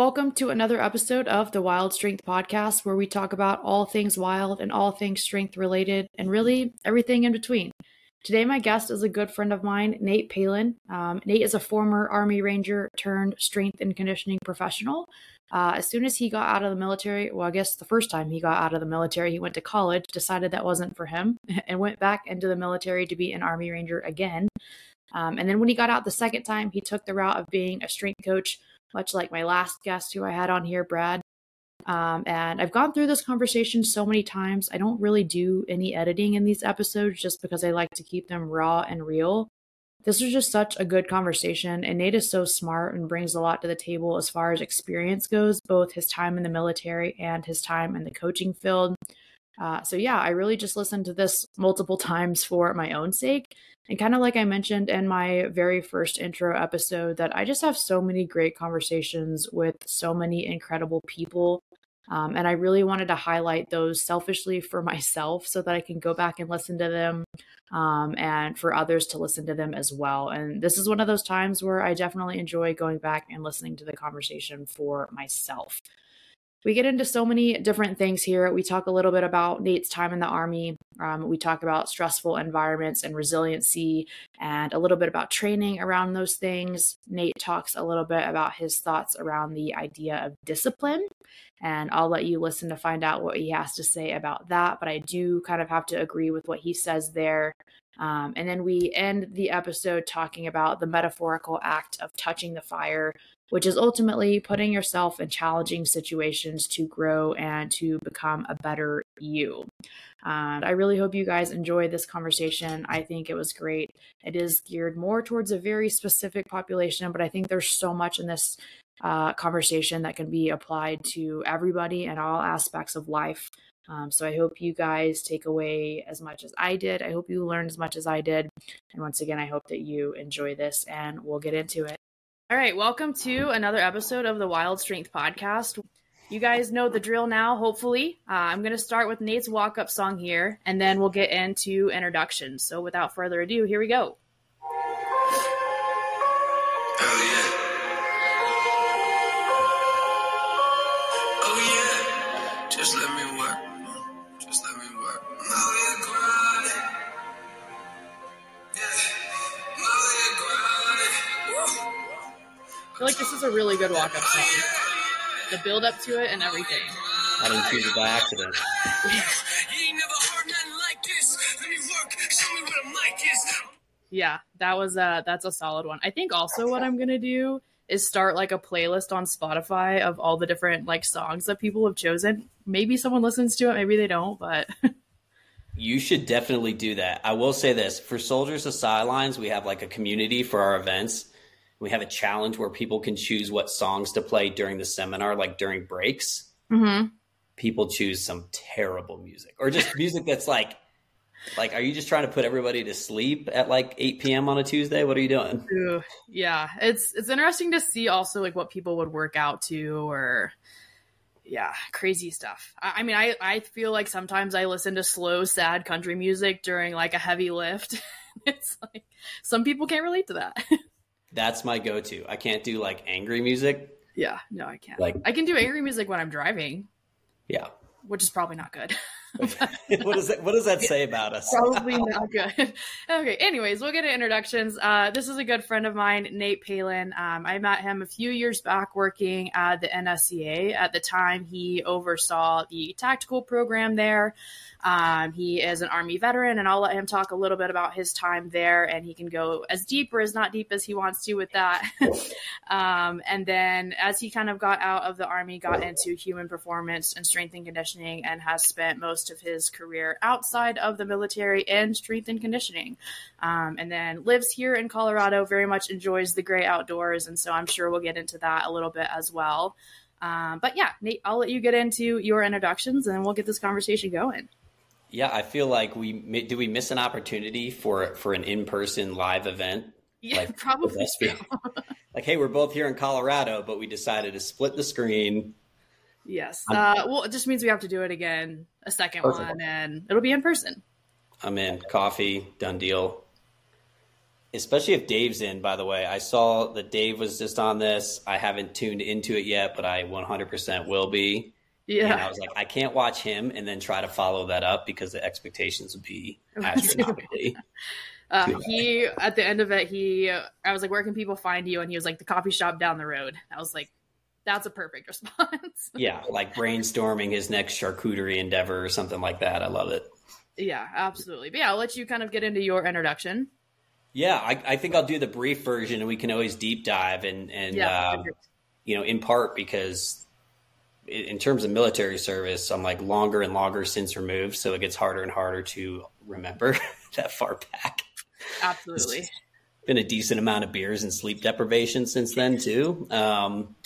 Welcome to another episode of the Wild Strength Podcast, where we talk about all things wild and all things strength related, and really everything in between. Today, my guest is a good friend of mine, Nate Palin. Um, Nate is a former Army Ranger turned strength and conditioning professional. Uh, as soon as he got out of the military, well, I guess the first time he got out of the military, he went to college, decided that wasn't for him, and went back into the military to be an Army Ranger again. Um, and then when he got out the second time, he took the route of being a strength coach much like my last guest who I had on here, Brad. Um, and I've gone through this conversation so many times. I don't really do any editing in these episodes just because I like to keep them raw and real. This was just such a good conversation, and Nate is so smart and brings a lot to the table as far as experience goes, both his time in the military and his time in the coaching field. Uh, so, yeah, I really just listened to this multiple times for my own sake. And kind of like I mentioned in my very first intro episode, that I just have so many great conversations with so many incredible people. Um, and I really wanted to highlight those selfishly for myself so that I can go back and listen to them um, and for others to listen to them as well. And this is one of those times where I definitely enjoy going back and listening to the conversation for myself. We get into so many different things here. We talk a little bit about Nate's time in the Army. Um, we talk about stressful environments and resiliency, and a little bit about training around those things. Nate talks a little bit about his thoughts around the idea of discipline, and I'll let you listen to find out what he has to say about that. But I do kind of have to agree with what he says there. Um, and then we end the episode talking about the metaphorical act of touching the fire which is ultimately putting yourself in challenging situations to grow and to become a better you. And I really hope you guys enjoy this conversation. I think it was great. It is geared more towards a very specific population, but I think there's so much in this uh, conversation that can be applied to everybody and all aspects of life. Um, so I hope you guys take away as much as I did. I hope you learned as much as I did. And once again, I hope that you enjoy this and we'll get into it. All right, welcome to another episode of the Wild Strength Podcast. You guys know the drill now, hopefully. Uh, I'm going to start with Nate's walk up song here, and then we'll get into introductions. So without further ado, here we go. This is a really good walk up song. The build up to it and everything. I didn't choose it by accident. yeah, that was a that's a solid one. I think also what I'm gonna do is start like a playlist on Spotify of all the different like songs that people have chosen. Maybe someone listens to it, maybe they don't, but You should definitely do that. I will say this for Soldiers of Sidelines, we have like a community for our events we have a challenge where people can choose what songs to play during the seminar, like during breaks. Mm-hmm. People choose some terrible music or just music that's like, like, are you just trying to put everybody to sleep at like 8 p.m. on a Tuesday? What are you doing? Ooh, yeah, it's it's interesting to see also like what people would work out to or yeah, crazy stuff. I, I, mean, I, I feel like sometimes I listen to slow, sad country music during like a heavy lift. it's like some people can't relate to that. That's my go-to. I can't do like angry music. Yeah, no, I can't. Like I can do angry music when I'm driving. Yeah, which is probably not good. what does that What does that say about us? Probably not good. okay. Anyways, we'll get to introductions. Uh, this is a good friend of mine, Nate Palin. Um, I met him a few years back working at the NSCA. At the time, he oversaw the tactical program there. Um, he is an Army veteran, and I'll let him talk a little bit about his time there, and he can go as deep or as not deep as he wants to with that. um, and then as he kind of got out of the Army, got into human performance and strength and conditioning, and has spent most of his career outside of the military in strength and conditioning. Um, and then lives here in Colorado, very much enjoys the great outdoors, and so I'm sure we'll get into that a little bit as well. Um, but yeah, Nate, I'll let you get into your introductions and then we'll get this conversation going. Yeah, I feel like we do we miss an opportunity for for an in person live event. Yeah, like, probably. So. like, hey, we're both here in Colorado, but we decided to split the screen. Yes. Uh, well, it just means we have to do it again, a second one, and it'll be in person. I'm in. Coffee, done deal. especially if Dave's in, by the way. I saw that Dave was just on this. I haven't tuned into it yet, but I 100% will be. Yeah. And I was like, I can't watch him and then try to follow that up because the expectations would be astronomically. uh, he, at the end of it, he, I was like, where can people find you? And he was like, the coffee shop down the road. I was like, that's a perfect response. yeah. Like brainstorming his next charcuterie endeavor or something like that. I love it. Yeah, absolutely. But yeah, I'll let you kind of get into your introduction. Yeah, I, I, think I'll do the brief version, and we can always deep dive. And and yeah, um, you know, in part because in terms of military service, I'm like longer and longer since removed, so it gets harder and harder to remember that far back. Absolutely, it's been a decent amount of beers and sleep deprivation since then too. Um,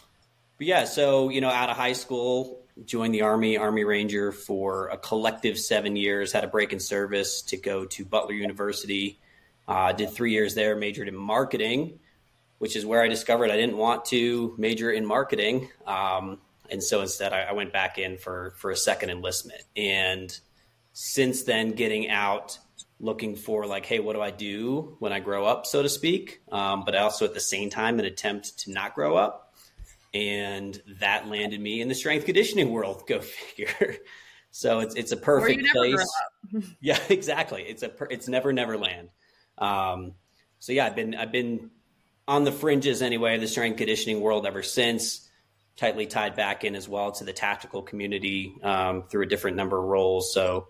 but yeah, so you know, out of high school, joined the Army, Army Ranger for a collective seven years. Had a break in service to go to Butler University uh, did three years there, majored in marketing, which is where I discovered I didn't want to major in marketing. Um, and so instead, I, I, went back in for for a second enlistment. And since then, getting out, looking for like, hey, what do I do when I grow up, so to speak? Um, but also at the same time, an attempt to not grow up. And that landed me in the strength conditioning world. Go figure. so it's it's a perfect place. yeah, exactly. It's a it's never never land. Um, so yeah, I've been I've been on the fringes anyway of the strength conditioning world ever since. Tightly tied back in as well to the tactical community um, through a different number of roles. So,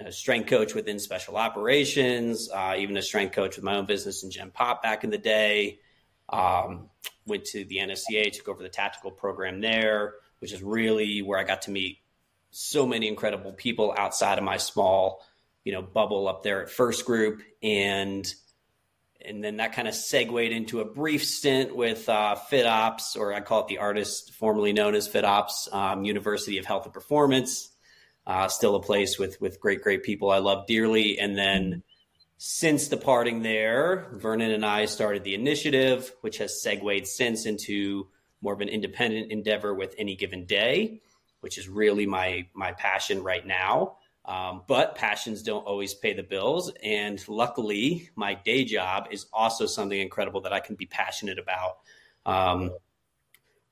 a strength coach within special operations, uh, even a strength coach with my own business in Gen Pop back in the day. Um, went to the NSCA, took over the tactical program there, which is really where I got to meet so many incredible people outside of my small you know bubble up there at first group and and then that kind of segued into a brief stint with uh, FitOps, or I call it the artist formerly known as FitOps, um, University of Health and Performance. Uh, still a place with with great great people I love dearly. And then since departing there, Vernon and I started the initiative, which has segued since into more of an independent endeavor with any given day, which is really my my passion right now. Um, but passions don't always pay the bills. And luckily, my day job is also something incredible that I can be passionate about. Um,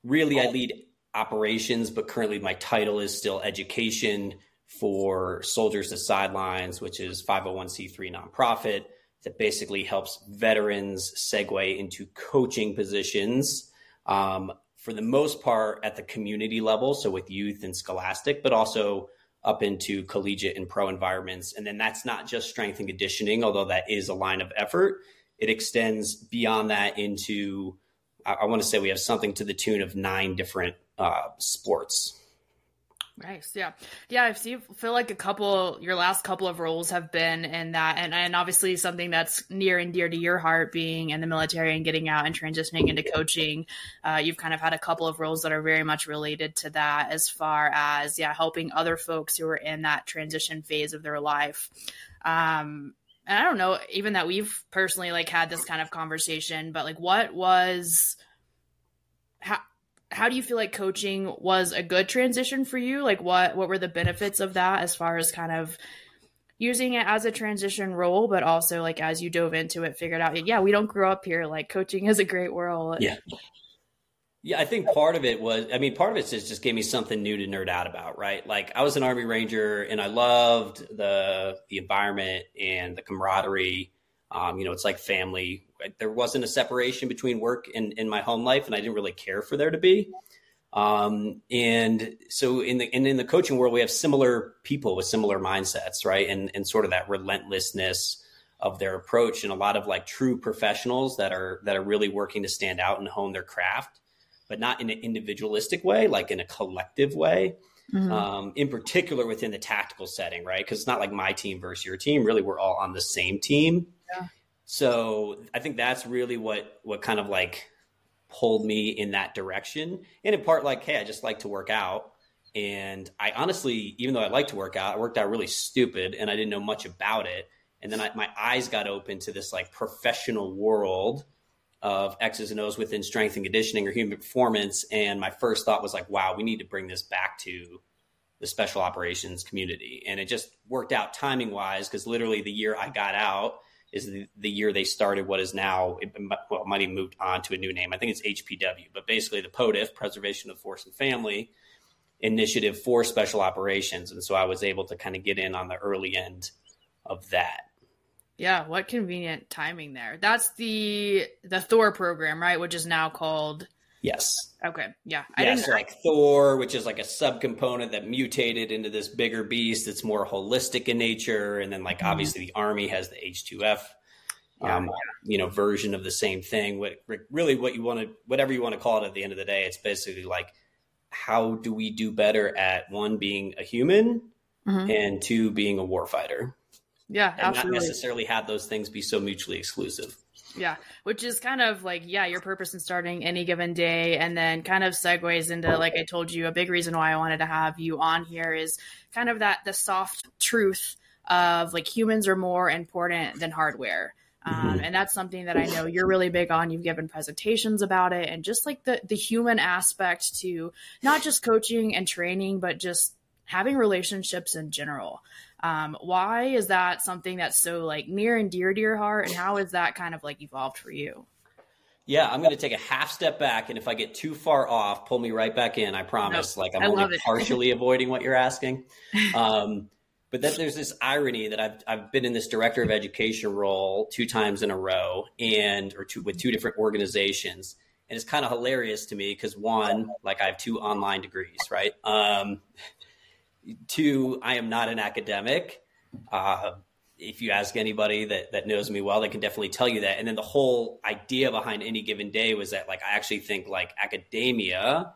really, I lead operations, but currently my title is still education for Soldiers to Sidelines, which is 501c3 nonprofit that basically helps veterans segue into coaching positions. Um, for the most part, at the community level, so with youth and scholastic, but also up into collegiate and pro environments. And then that's not just strength and conditioning, although that is a line of effort. It extends beyond that into, I, I want to say we have something to the tune of nine different uh, sports. Nice. Yeah. Yeah. I feel like a couple, your last couple of roles have been in that. And, and obviously something that's near and dear to your heart being in the military and getting out and transitioning into coaching. Uh, you've kind of had a couple of roles that are very much related to that as far as, yeah, helping other folks who are in that transition phase of their life. Um, and I don't know, even that we've personally like had this kind of conversation, but like what was, how, how do you feel like coaching was a good transition for you? Like what what were the benefits of that as far as kind of using it as a transition role, but also like as you dove into it, figured out, yeah, we don't grow up here. Like coaching is a great world. Yeah. Yeah, I think part of it was, I mean, part of it is just gave me something new to nerd out about, right? Like I was an Army Ranger and I loved the the environment and the camaraderie. Um, you know, it's like family there wasn't a separation between work and, and my home life, and I didn't really care for there to be. Um, and so in the and in the coaching world, we have similar people with similar mindsets, right? And and sort of that relentlessness of their approach, and a lot of like true professionals that are that are really working to stand out and hone their craft, but not in an individualistic way, like in a collective way. Mm-hmm. Um, in particular within the tactical setting, right? Because it's not like my team versus your team. Really, we're all on the same team. Yeah. So I think that's really what what kind of like pulled me in that direction. And in part, like, hey, I just like to work out. And I honestly, even though I like to work out, I worked out really stupid and I didn't know much about it. And then I, my eyes got open to this like professional world of X's and O's within strength and conditioning or human performance. And my first thought was like, wow, we need to bring this back to the special operations community. And it just worked out timing wise because literally the year I got out, is the, the year they started what is now, it, well, even moved on to a new name. I think it's HPW, but basically the POTFF, Preservation of Force and Family Initiative for Special Operations. And so I was able to kind of get in on the early end of that. Yeah, what convenient timing there. That's the the Thor program, right? Which is now called Yes. Okay. Yeah. I yeah, so like Thor, which is like a subcomponent that mutated into this bigger beast that's more holistic in nature, and then like mm-hmm. obviously the army has the H two F, um, you know, version of the same thing. What really what you want to whatever you want to call it at the end of the day, it's basically like how do we do better at one being a human mm-hmm. and two being a warfighter. Yeah, and absolutely. not necessarily have those things be so mutually exclusive. Yeah, which is kind of like, yeah, your purpose in starting any given day, and then kind of segues into, like I told you, a big reason why I wanted to have you on here is kind of that the SOF truth of like humans are more important than hardware. Um, mm-hmm. and that's something that I know you're really big on. You've given presentations about it, and just like the the human aspect to not just coaching and training, but just having relationships in general. Um, why is that something that's so like near and dear to your heart, and how has that kind of like evolved for you? Yeah, I'm going to take a half step back, and if I get too far off, pull me right back in. I promise. Nope, like I'm only partially avoiding what you're asking. Um, but then there's this irony that I've I've been in this director of education role two times in a row, and or two with two different organizations, and it's kind of hilarious to me because one, like I have two online degrees, right? Um, Two, I am not an academic. Uh, if you ask anybody that, that knows me well, they can definitely tell you that. And then the whole idea behind any given day was that, like, I actually think like academia.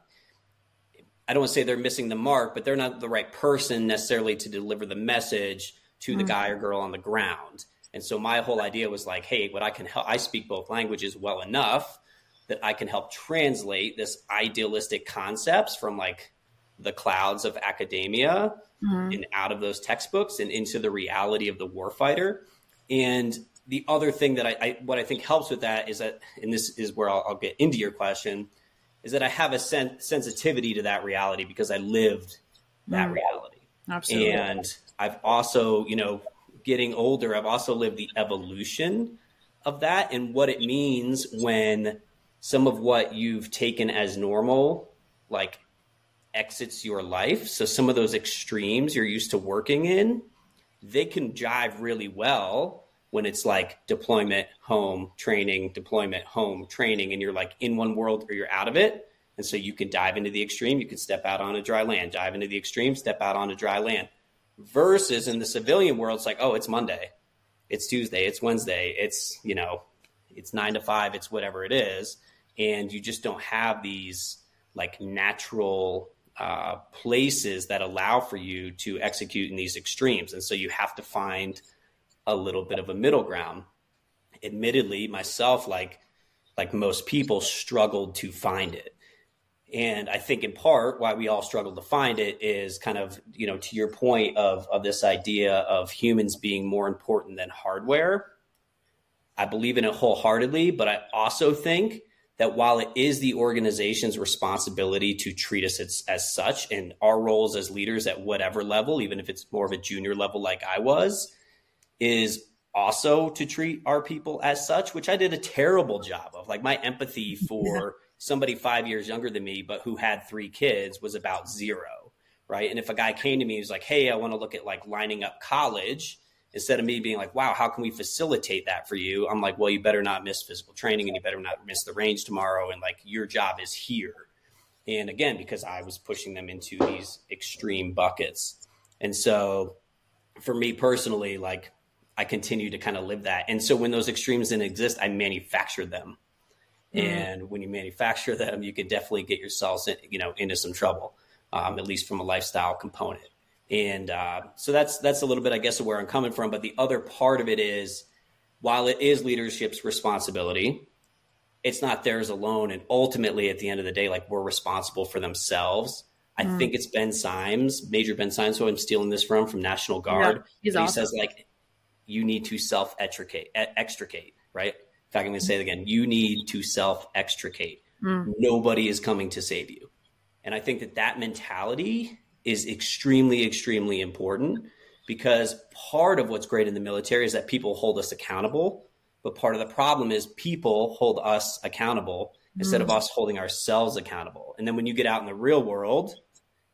I don't want to say they're missing the mark, but they're not the right person necessarily to deliver the message to mm-hmm. the guy or girl on the ground. And so my whole idea was like, hey, what I can help, I speak both languages well enough that I can help translate this idealistic concepts from like the clouds of academia mm-hmm. and out of those textbooks and into the reality of the warfighter. And the other thing that I, I, what I think helps with that is that, and this is where I'll, I'll get into your question, is that I have a sen- sensitivity to that reality because I lived that mm-hmm. reality. Absolutely. And I've also, you know, getting older, I've also lived the evolution of that and what it means when some of what you've taken as normal, like exits your life. So some of those extremes you're used to working in, they can jive really well when it's like deployment, home, training, deployment, home, training, and you're like in one world or you're out of it. And so you can dive into the extreme, you can step out on a dry land, dive into the extreme, step out on a dry land. Versus in the civilian world, it's like, oh, it's Monday, it's Tuesday, it's Wednesday, it's, you know, it's nine to five, it's whatever it is. And you just don't have these like natural uh, places that allow for you to execute in these extremes. And so you have to find a little bit of a middle ground. Admittedly, myself, like like most people, struggled to find it. And I think in part why we all struggle to find it is kind of, you know, to your point of, of this idea of humans being more important than hardware. I believe in it wholeheartedly, but I also think that while it is the organization's responsibility to treat us as, as, such and our roles as leaders at whatever level, even if it's more of a junior level like I was, is also to treat our people as such, which I did a terrible job of. Like my empathy for somebody five years younger than me, but who had three kids was about zero. Right. And if a guy came to me, he was like, Hey, I want to look at like lining up college instead of me being like, wow, how can we facilitate that for you? I'm like, well, you better not miss physical training and you better not miss the range tomorrow. And like, your job is here. And again, because I was pushing them into these extreme buckets. And so for me personally, like, I continue to kind of live that. And so when those extremes didn't exist, I manufactured them. Mm-hmm. And when you manufacture them, you can definitely get yourselves, in, you know, into some trouble, um, at least from a lifestyle component. And uh, so that's that's a little bit, I guess, of where I'm coming from. But the other part of it is, while it is leadership's responsibility, it's not theirs alone. And ultimately, at the end of the day, like we're responsible for themselves. I mm. think it's Ben Symes, Major Ben Symes, who I'm stealing this from from National Guard. Yeah, awesome. He says like, you need to self extricate, extricate, right? In fact, I'm going to say it again. You need to self extricate. Mm. Nobody is coming to save you. And I think that that mentality is extremely, extremely important because part of what's great in the military is that people hold us accountable. But part of the problem is people hold us accountable mm-hmm. instead of mm. us holding ourselves accountable. And then when you get out in the real world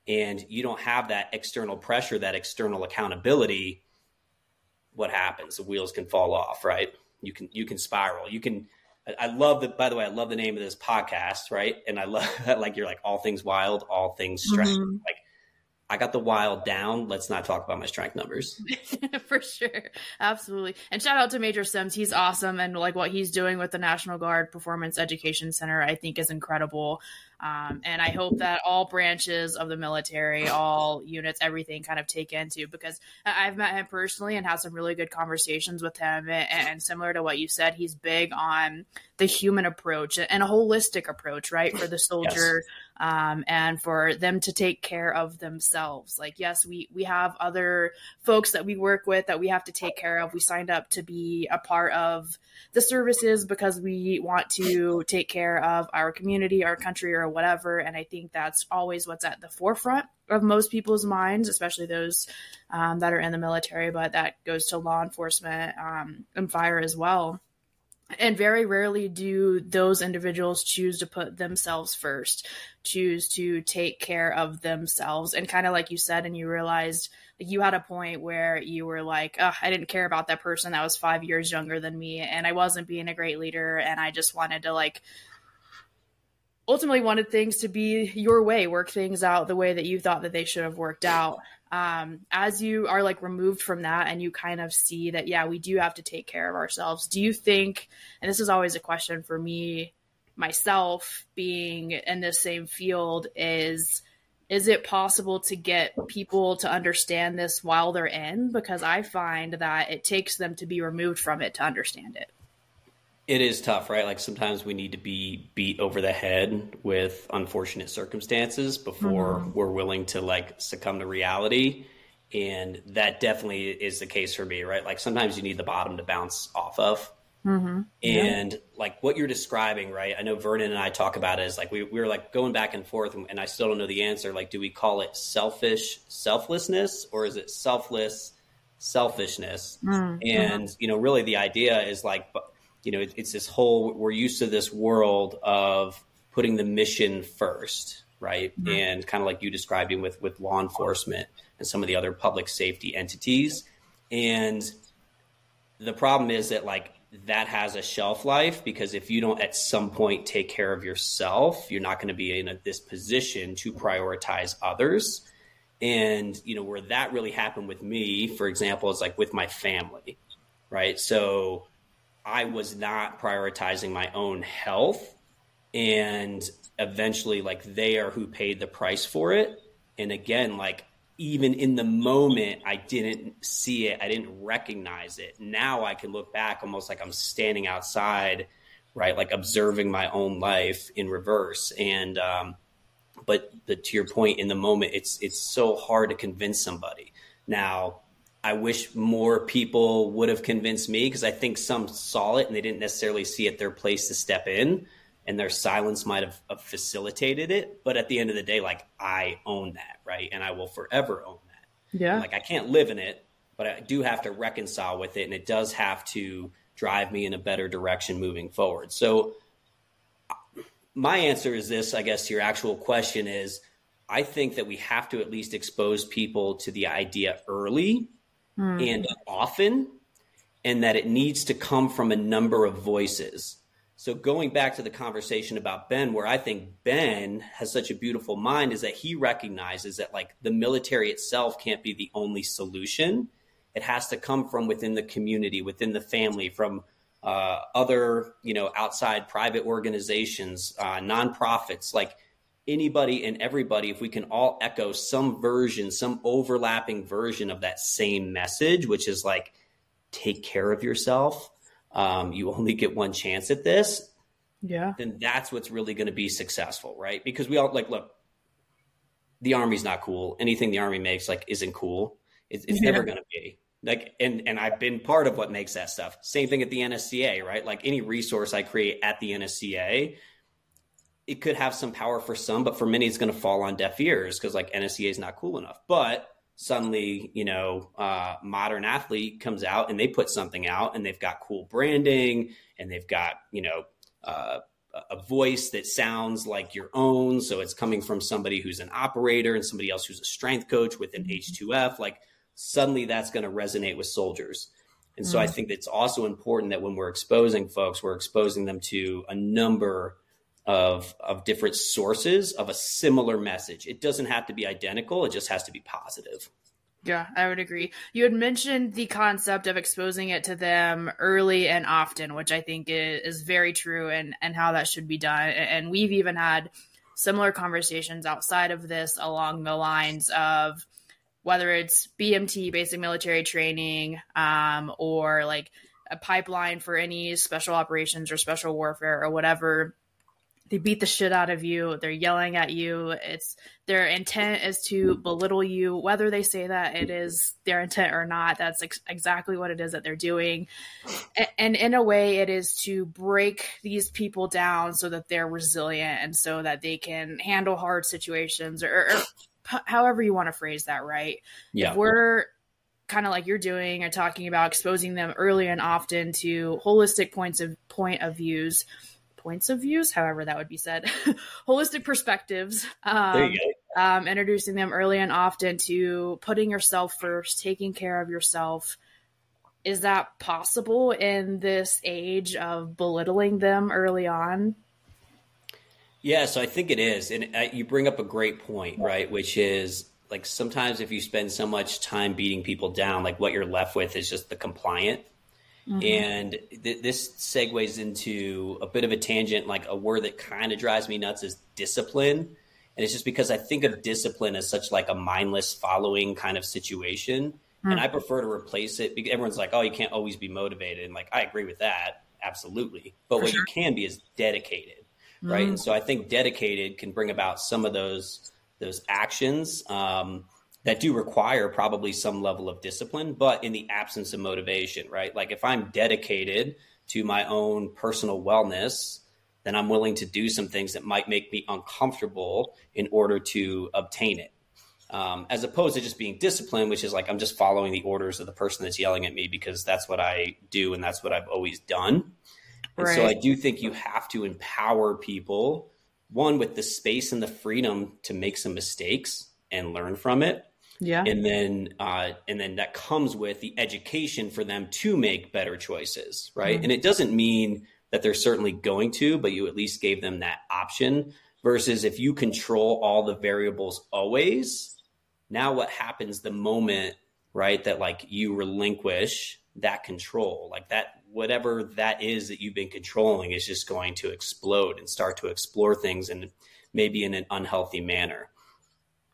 and you don't have that external pressure, that external accountability, what happens? The wheels can fall off, right? You can you can spiral. You can I love that. By the way, I love the name of this podcast, right? And I love that, like you're like all things wild, all things strength. Mm-hmm. Like I got the wild down. Let's not talk about my strength numbers. For sure. Absolutely. And shout out to Major Sims. He's awesome. And like what he's doing with the National Guard Performance Education Center, I think is incredible. Um, and I hope that all branches of the military, all units, everything kind of take into because I've met him personally and had some really good conversations with him. And, and similar to what you said, he's big on the human approach and a holistic approach, right, for the soldier. Yes. Um, and for them to take care of themselves. Like, yes, we we have other folks that we work with that we have to take care of. We signed up to be a part of the services because we want to take care of our community, our country, or whatever. And I think that's always what's at the forefront of most people's minds, especially those um, that are in the military, but that goes to law enforcement um, and fire as well. And very rarely do those individuals choose to put themselves first, choose to take care of themselves. And kind of like you said, and you realized like you had a point where you were like, oh, I didn't care about that person that was five years younger than me, and I wasn't being a great leader, and I just wanted to like ultimately wanted things to be your way, work things out the way that you thought that they should have worked out. Um, as you are like removed from that and you kind of see that, yeah, we do have to take care of ourselves. Do you think, and this is always a question for me, myself being in the same field is, is it possible to get people to understand this while they're in? Because I find that it takes them to be removed from it to understand it. It is tough, right? Like sometimes we need to be beat over the head with unfortunate circumstances before mm-hmm. we're willing to like succumb to reality. And that definitely is the case for me, right? Like sometimes you need the bottom to bounce off of. Mm-hmm. And yeah. like what you're describing, right? I know Vernon and I talk about it as like we, we were like going back and forth, and, and I still don't know the answer. Like, do we call it selfish selflessness or is it selfless selfishness? Mm-hmm. And, you know, really the idea is like, you know, it, it's this whole, we're used to this world of putting the mission first, right? Mm-hmm. And kind of like you described it with, with law enforcement and some of the other public safety entities. And the problem is that like that has a shelf life because if you don't at some point take care of yourself, you're not going to be in a, this position to prioritize others. And, you know, where that really happened with me, for example, is like with my family, right? So I was not prioritizing my own health. And eventually, like, they are who paid the price for it. And again, like, even in the moment, I didn't see it, I didn't recognize it. Now I can look back almost like I'm standing outside, right? Like observing my own life in reverse. And, um, but the, to your point, in the moment, it's it's so hard to convince somebody. Now, I wish more people would have convinced me because I think some saw it and they didn't necessarily see it their place to step in, and their silence might have, have facilitated it. But at the end of the day, like I own that, right? And I will forever own that. Yeah. Like I can't live in it, but I do have to reconcile with it, and it does have to drive me in a better direction moving forward. So my answer is this, I guess, your actual question is I think that we have to at least expose people to the idea early mm. and often, and that it needs to come from a number of voices. So, going back to the conversation about Ben, where I think Ben has such a beautiful mind is that he recognizes that, like, the military itself can't be the only solution. It has to come from within the community, within the family, from uh, other, you know, outside private organizations, uh, nonprofits. Like, anybody and everybody, if we can all echo some version, some overlapping version of that same message, which is like, take care of yourself. Um, you only get one chance at this. Yeah. Then that's what's really going to be successful, right? Because we all like, look, the army's not cool. Anything the army makes like isn't cool. It's, it's yeah. never going to be like and and I've been part of what makes that stuff. Same thing at the NSCA, right? Like any resource I create at the NSCA, it could have some power for some, but for many, it's going to fall on deaf ears because like NSCA is not cool enough. But suddenly, you know, uh, modern athlete comes out and they put something out and they've got cool branding and they've got, you know, uh, a voice that sounds like your own. So it's coming from somebody who's an operator and somebody else who's a strength coach with an H2F. Like suddenly that's going to resonate with soldiers. And so mm. I think it's also important that when we're exposing folks, we're exposing them to a number of of different sources of a similar message. It doesn't have to be identical, it just has to be positive. Yeah, I would agree. You had mentioned the concept of exposing it to them early and often, which I think is, very true and and how that should be done. And we've even had similar conversations outside of this along the lines of whether it's BMT, basic military training, um, or like a pipeline for any special operations or special warfare or whatever they beat the shit out of you. They're yelling at you. It's their intent is to belittle you. Whether they say that it is their intent or not that's ex- exactly what it is that they're doing. And, and in a way it is to break these people down so that they're resilient and so that they can handle hard situations or, or however you want to phrase that right? Yeah. if we're kind of like you're doing or talking about exposing them early and often to holistic points of point of views points of views, however that would be said, holistic perspectives. Um, there you go. Um, introducing them early and often to putting yourself first, taking care of yourself. Is that possible in this age of belittling them early on? Yeah, so I think it is. And uh, you bring up a great point, right? Which is like sometimes if you spend so much time beating people down, like what you're left with is just the compliant Mm-hmm. And th- this segues into a bit of a tangent, like a word that kind of drives me nuts is discipline. And it's just because I think of discipline as such like a mindless following kind of situation. Mm-hmm. And I prefer to replace it because everyone's like, oh, you can't always be motivated. And like, I agree with that. Absolutely. But For what sure. you can be is dedicated. Right. Mm-hmm. And so I think dedicated can bring about some of those, those actions. Um, that do require probably some level of discipline, but in the absence of motivation, right? Like if I'm dedicated to my own personal wellness, then I'm willing to do some things that might make me uncomfortable in order to obtain it. Um, as opposed to just being disciplined, which is like I'm just following the orders of the person that's yelling at me because that's what I do and that's what I've always done. And right. so I do think you have to empower people, one, with the space and the freedom to make some mistakes and learn from it yeah. And then uh, and then that comes with the education for them to make better choices, right? Mm-hmm. And it doesn't mean that they're certainly going to, but you at least gave them that option versus if you control all the variables always, now what happens the moment, right, that like you relinquish that control, like that whatever that is that you've been controlling is just going to explode and start to explore things and maybe in an unhealthy manner.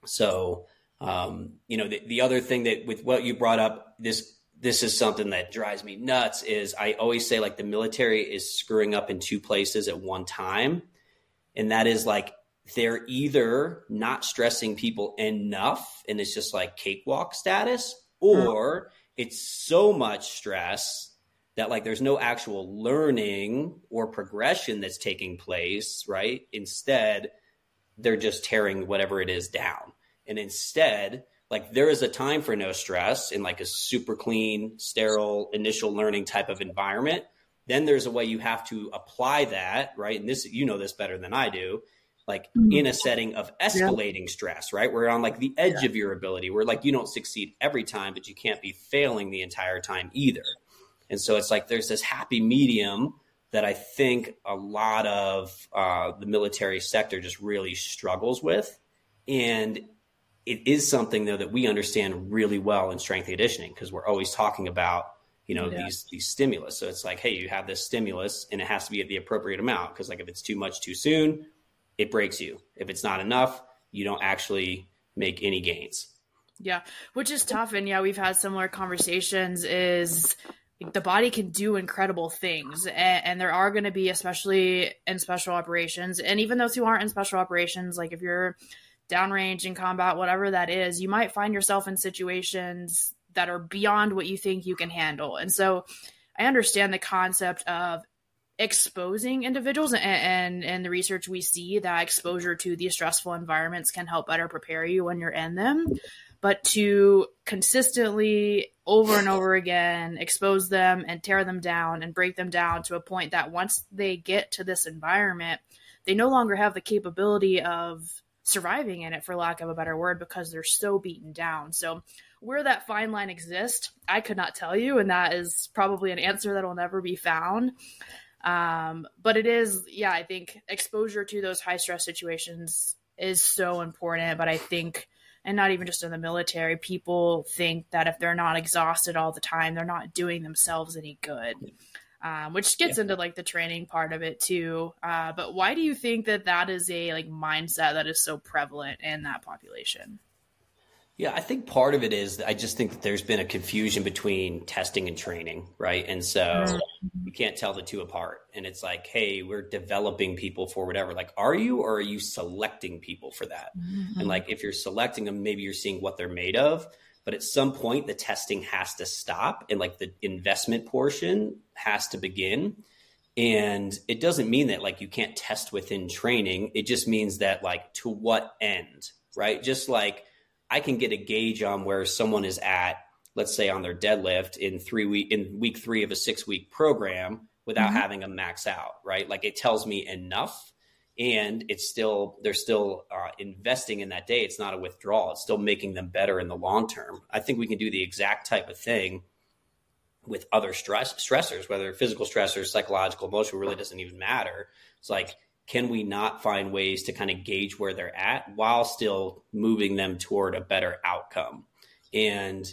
So um, you know, the, the other thing that with what you brought up, this this is something that drives me nuts. Is I always say like the military is screwing up in two places at one time, and that is like they're either not stressing people enough, and it's just like cakewalk status, or mm. it's so much stress that like there's no actual learning or progression that's taking place, right? Instead, they're just tearing whatever it is down. And instead, like there is a time for no stress in like a super clean, sterile, initial learning type of environment. Then there's a way you have to apply that, right? And this, you know, this better than I do, like mm-hmm. in a setting of escalating yeah. stress, right? We're on like the edge yeah. of your ability where like you don't succeed every time, but you can't be failing the entire time either. And so it's like there's this happy medium that I think a lot of uh, the military sector just really struggles with. And it is something though that we understand really well in strength conditioning because we're always talking about you know yeah. these these stimulus. So it's like hey you have this stimulus and it has to be at the appropriate amount because like if it's too much too soon it breaks you. If it's not enough you don't actually make any gains. Yeah. Which is tough and yeah we've had similar conversations is the body can do incredible things and, and there are going to be especially in special operations and even those who aren't in special operations like if you're downrange in combat, whatever that is, you might find yourself in situations that are beyond what you think you can handle. And so I understand the concept of exposing individuals and, and, and the research we see that exposure to these stressful environments can help better prepare you when you're in them. but to consistently over and over again expose them and tear them down and break them down to a point that once they get to this environment, they no longer have the capability of surviving in it, for lack of a better word, because they're so beaten down. So, where that fine line exists, I could not tell you, and that is probably an answer that will never be found. Um, but it is, yeah, I think exposure to those high stress situations is so important. But I think and not even just in the military, people think that if they're not exhausted all the time, they're not doing themselves any good. Um, which gets yeah. into like the training part of it too. Uh, but why do you think that that is a like mindset that is so prevalent in that population? Yeah, I think part of it is I just think that there's been a confusion between testing and training, right? And so mm-hmm. you can't tell the two apart. And it's like, hey, we're developing people for whatever. Like, are you or are you selecting people for that? Mm-hmm. And like, if you're selecting them, maybe you're seeing what they're made of. But at some point, the testing has to stop and like the investment portion has to begin. And it doesn't mean that like you can't test within training. It just means that like to what end, right? Just like, I can get a gauge on where someone is at, let's say on their deadlift in three week in week three of a six week program without mm-hmm. having them max out, right? Like it tells me enough and it's still they're still uh, investing in that day. It's not a withdrawal. It's still making them better in the long term. I think we can do the exact type of thing with other stress stressors whether physical stressors psychological emotional really doesn't even matter. It's like can we not find ways to kind of gauge where they're at while still moving them toward a better outcome? And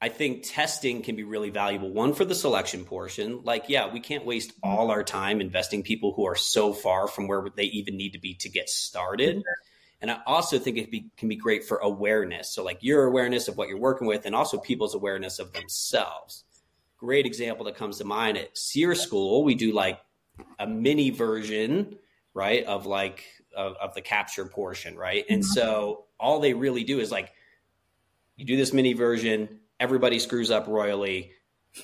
I think testing can be really valuable. One for the selection portion, like, yeah, we can't waste all our time investing people who are so far from where they even need to be to get started. And I also think it be, can be great for awareness. So, like your awareness of what you're working with, and also people's awareness of themselves. Great example that comes to mind at SERE School, we do like a mini version right of like of, of the capture portion right and mm-hmm. so all they really do is like you do this mini version everybody screws up royally.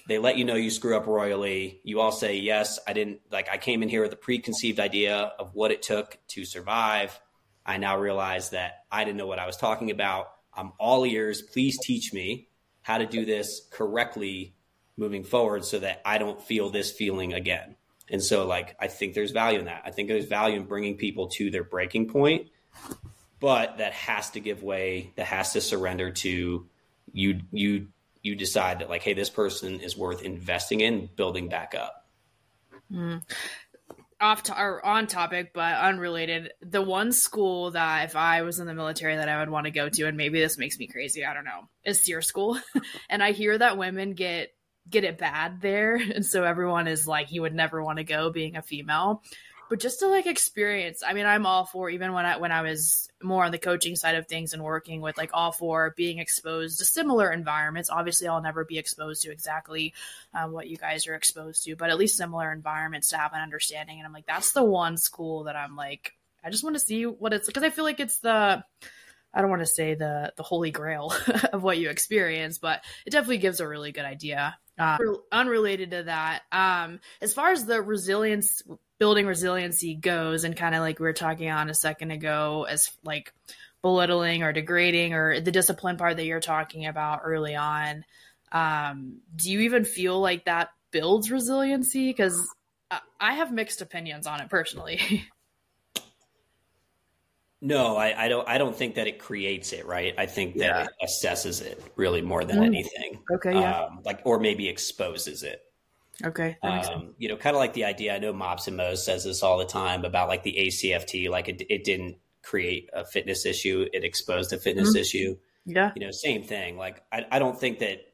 They let you know you screw up royally. You all say yes i didn't like i came in here with a preconceived idea of what it took to survive. I now realize that i didn't know what i was talking about. I'm all ears. Please teach me how to do this correctly moving forward so that i don't feel this feeling again. And so, like, I think there's value in that. I think there's value in bringing people to their breaking point, but that has to give way, that has to surrender to you. You you decide that like, hey, this person is worth investing in, building back up. Mm. Off to, or on topic, but unrelated. The one school that if I was in the military that I would want to go to, and maybe this makes me crazy, I don't know, is SERE School. and I hear that women get get it bad there and so everyone is like you would never want to go being a female but just to like experience i mean i'm all for even when i when i was more on the coaching side of things and working with like all for being exposed to similar environments obviously i'll never be exposed to exactly um, what you guys are exposed to but at least similar environments to have an understanding and i'm like that's the one school that i'm like i just want to see what it's because i feel like it's the I don't want to say the the holy grail of what you experience, but it definitely gives a really good idea. Uh, unrelated to that, um, as far as the resilience, building resiliency goes, and kind of like we were talking on a second ago, as like belittling or degrading or the discipline part that you're talking about early on, um, do you even feel like that builds resiliency? Because I have mixed opinions on it personally. No, I, I, don't. I don't think that it creates it. Right. I think that yeah. it assesses it really more than mm. anything. Okay. Yeah. Um, like, or maybe exposes it. Okay. Um, you know, kind of like the idea. I know Mops and Mo's says this all the time about like the ACFT. Like, it, it didn't create a fitness issue; it exposed a fitness mm-hmm. issue. Yeah. You know, same thing. Like, I, I don't think that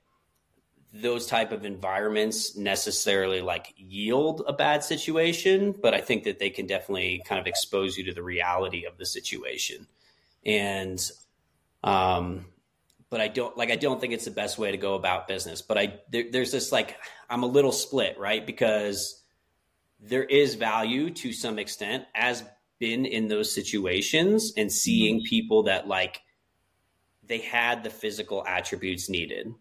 those type of environments necessarily like yield a bad situation, but I think that they can definitely kind of expose you to the reality of the situation. And, um, but I don't like, I don't think it's the best way to go about business, but I, there, there's this like, I'm a little split, right? Because there is value to some extent as been in those situations and seeing mm-hmm. people that like, they had the physical attributes needed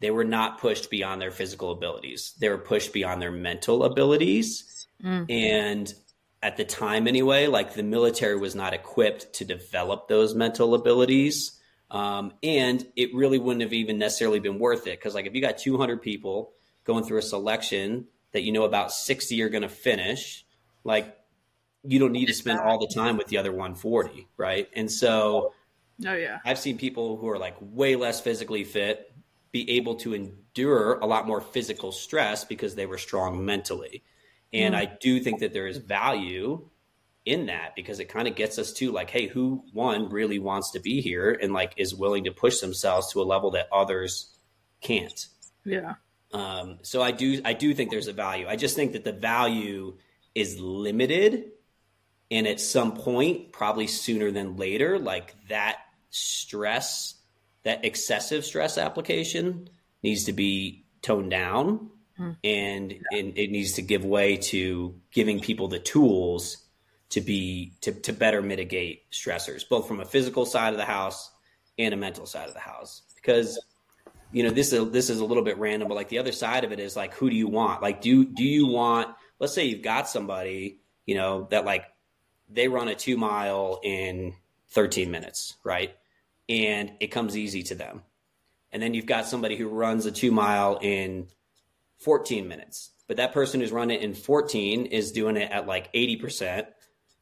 they were not pushed beyond their physical abilities. They were pushed beyond their mental abilities. Mm. And at the time, anyway, like the military was not equipped to develop those mental abilities Um, and it really wouldn't have even necessarily been worth it because, like, if you got 200 people going through a selection that you know about 60 are going to finish, like, you don't need to spend all the time with the other 140, right? And so, oh yeah, I've seen people who are like way less physically fit be able to endure a lot more physical stress because they were strong mentally. And mm. I do think that there is value in that because it kind of gets us to like, hey, who one really wants to be here and like is willing to push themselves to a level that others can't. Yeah. Um, so I do I do think there's a value. I just think that the value is limited and at some point, probably sooner than later, like that stress, that excessive stress application needs to be toned down mm. and, yeah. and it needs to give way to giving people the tools to be to, to better mitigate stressors, both from a physical side of the house and a mental side of the house. Because you know this is this is a little bit random, but like the other side of it is like, who do you want? Like, do do you want? Let's say you've got somebody you know that like they run a two mile in 13 minutes, right? And it comes easy to them. And then you've got somebody who runs a two mile in 14 minutes, but that person who's running in 14 is doing it at like 80%.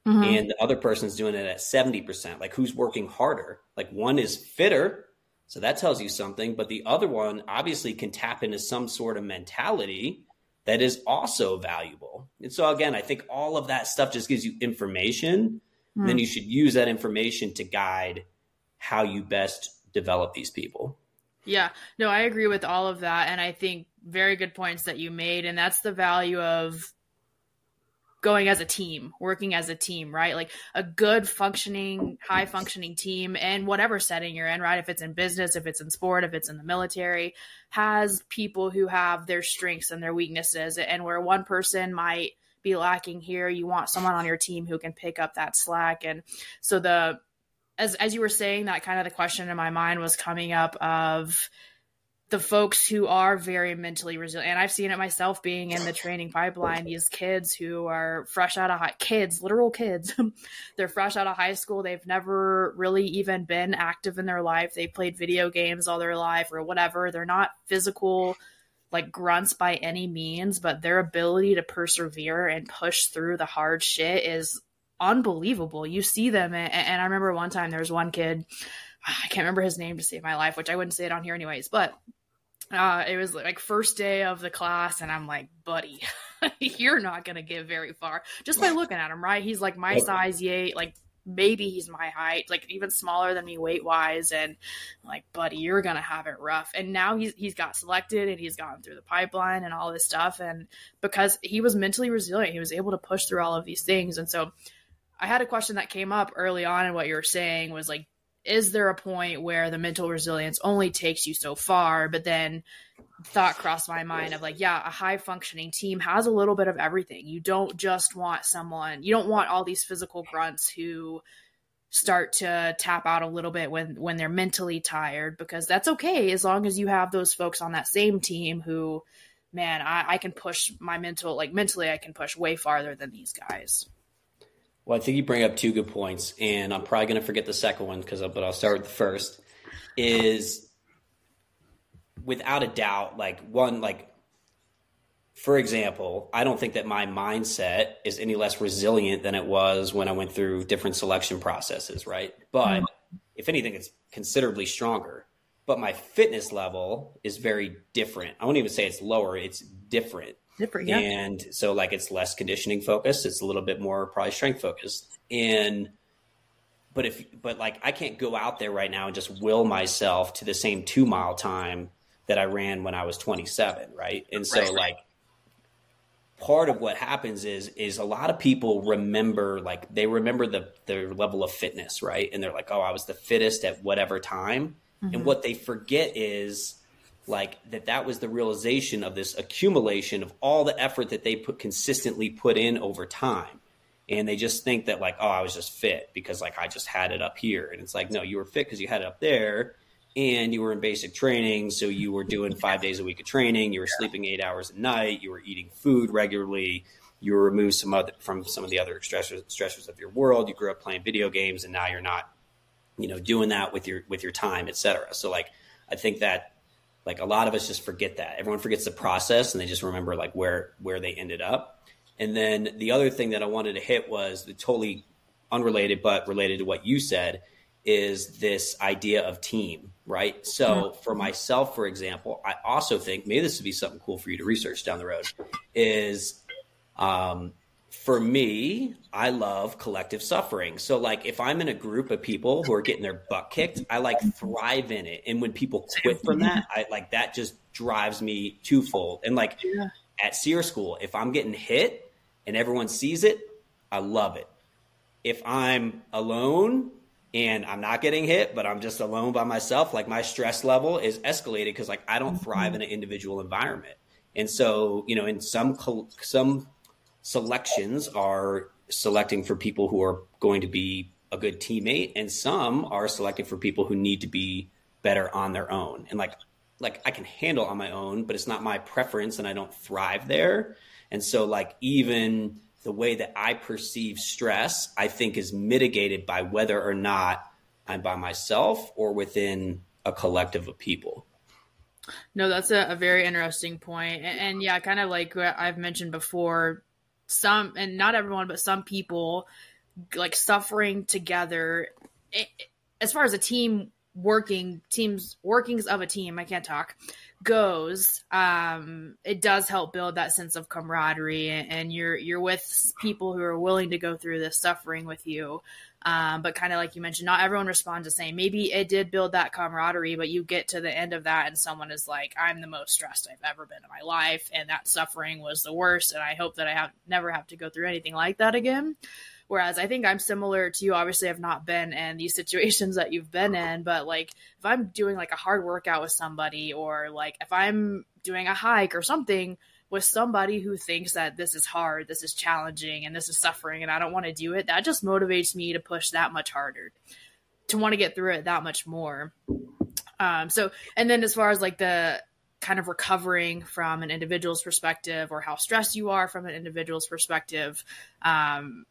Mm-hmm. And the other person's doing it at 70%. Like who's working harder? Like one is fitter. So that tells you something. But the other one obviously can tap into some sort of mentality that is also valuable. And so again, I think all of that stuff just gives you information. Mm. Then you should use that information to guide how you best develop these people. Yeah, no, I agree with all of that. And I think very good points that you made. And that's the value of going as a team, working as a team, right? Like a good functioning, high functioning team in whatever setting you're in, right? If it's in business, if it's in sport, if it's in the military, has people who have their strengths and their weaknesses. And where one person might be lacking here, you want someone on your team who can pick up that slack. And so the as as you were saying that kind of the question in my mind was coming up of the folks who are very mentally resilient. And I've seen it myself being in the training pipeline. These kids who are fresh out of high kids, literal kids, they're fresh out of high school. They've never really even been active in their life. They played video games all their life or whatever. They're not physical like grunts by any means, but their ability to persevere and push through the hard shit is unbelievable. You see them, and, and I remember one time there was one kid. I can't remember his name to save my life, which I wouldn't say it on here anyways, but uh, it was like first day of the class, and I'm like, buddy, you're not gonna get very far just by looking at him, right? He's like my size, yay, like maybe he's my height, like even smaller than me weight wise, and I'm like, buddy, you're gonna have it rough. And now he's he's got selected and he's gone through the pipeline and all this stuff, and because he was mentally resilient, he was able to push through all of these things, and so. I had a question that came up early on in what you were saying was like, is there a point where the mental resilience only takes you so far? But then thought crossed my mind of like yeah a high functioning team has a little bit of everything. You don't just want someone you don't want all these physical grunts who start to tap out a little bit when when they're mentally tired because that's okay as long as you have those folks on that same team who man I, I can push my mental like mentally i can push way farther than these guys well, I think you bring up two good points, and I'm probably going to forget the second one because, but I'll start with the first. Is without a doubt, like one, like for example, I don't think that my mindset is any less resilient than it was when I went through different selection processes, right? But mm-hmm. if anything, it's considerably stronger. But my fitness level is very different. I won't even say it's lower; it's different Different, yeah. And so like it's less conditioning focused. It's a little bit more probably strength focused. And but if but like I can't go out there right now and just will myself to the same two mile time that I ran when I was 27, right? And so right. like part of what happens is is a lot of people remember like they remember the their level of fitness, right? And they're like, "Oh, I was the fittest at whatever time." Mm-hmm. And what they forget is like that that was the realization of this accumulation of all the effort that they put consistently put in over time. And they just think that like oh i was just fit because like i just had it up here. And it's like no you were fit because you had it up there and you were in basic training. So you were doing five days a week of training. You were sleeping eight hours a night. You were eating food regularly. You were removed some other, from some of the other stressors, stressors of your world. You grew up playing video games and now you're not you know, doing that with your with your time, et cetera. So like I think that like a lot of us just forget that. Everyone forgets the process and they just remember like where where they ended up. And then the other thing that I wanted to hit was the totally unrelated but related to what you said is this idea of team, right? So mm-hmm. for myself, for example, I also think maybe this would be something cool for you to research down the road is um, for me, I love collective suffering. So like if I'm in a group of people who are getting their butt kicked, I like thrive in it. And when people quit from that, I like that just drives me twofold. And like yeah. at SERE school, if I'm getting hit and everyone sees it, I love it. If I'm alone and I'm not getting hit, but I'm just alone by myself, like my stress level is escalated because like I don't thrive mm-hmm. in an individual environment. And so, you know, in some some selections are selecting for people who are going to be a good teammate and some are selecting for people who need to be better on their own. And like like i can handle on my own but it's not my preference and i don't thrive there. And so like even the way that i perceive stress i think is mitigated by whether or not i'm by myself or within a collective of people. No that's a, a very interesting point. And, and yeah kind of like i've mentioned before some and not everyone but some people like suffering together. It, as far as a team working teams workings of a team i can't talk goes um it does help build that sense of camaraderie and, and you're you're with people who are willing to go through this suffering with you um, but kind of like you mentioned, not everyone responds the same. Maybe it did build that camaraderie, but you get to the end of that and someone is like, I'm the most stressed I've ever been in my life. And that suffering was the worst. And I hope that I have never have to go through anything like that again. Whereas I think I'm similar to you. Obviously, I've not been in these situations that you've been in, but like if I'm doing like a hard workout with somebody or like if I'm doing a hike or something, with somebody who thinks that this is hard, this is challenging, and this is suffering, and I don't want to do it, that just motivates me to push that much harder, to want to get through it that much more. Um, so, and then as far as like the kind of recovering from an individual's perspective or how stressed you are from an individual's perspective, um,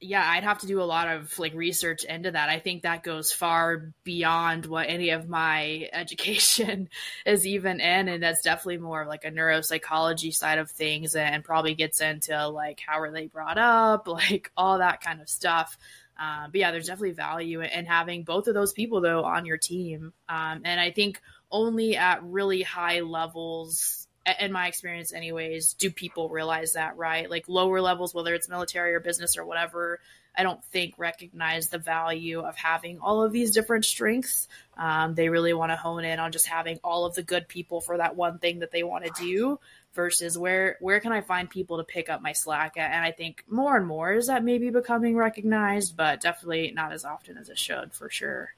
yeah, I'd have to do a lot of like research into that. I think that goes far beyond what any of my education is even in. And that's definitely more like a neuropsychology side of things and probably gets into like how are they brought up, like all that kind of stuff. Um, but yeah, there's definitely value in having both of those people though on your team. Um, and I think only at really high levels in my experience anyways do people realize that right? Like lower levels whether it's military or business or whatever i don't think recognize the value of having all of these different strengths. Um, they really want to hone in on just having all of the good people for that one thing that they want to do versus where where can i find people to pick up my slack at? And i think more and more is that maybe becoming recognized but definitely not as often as it should for sure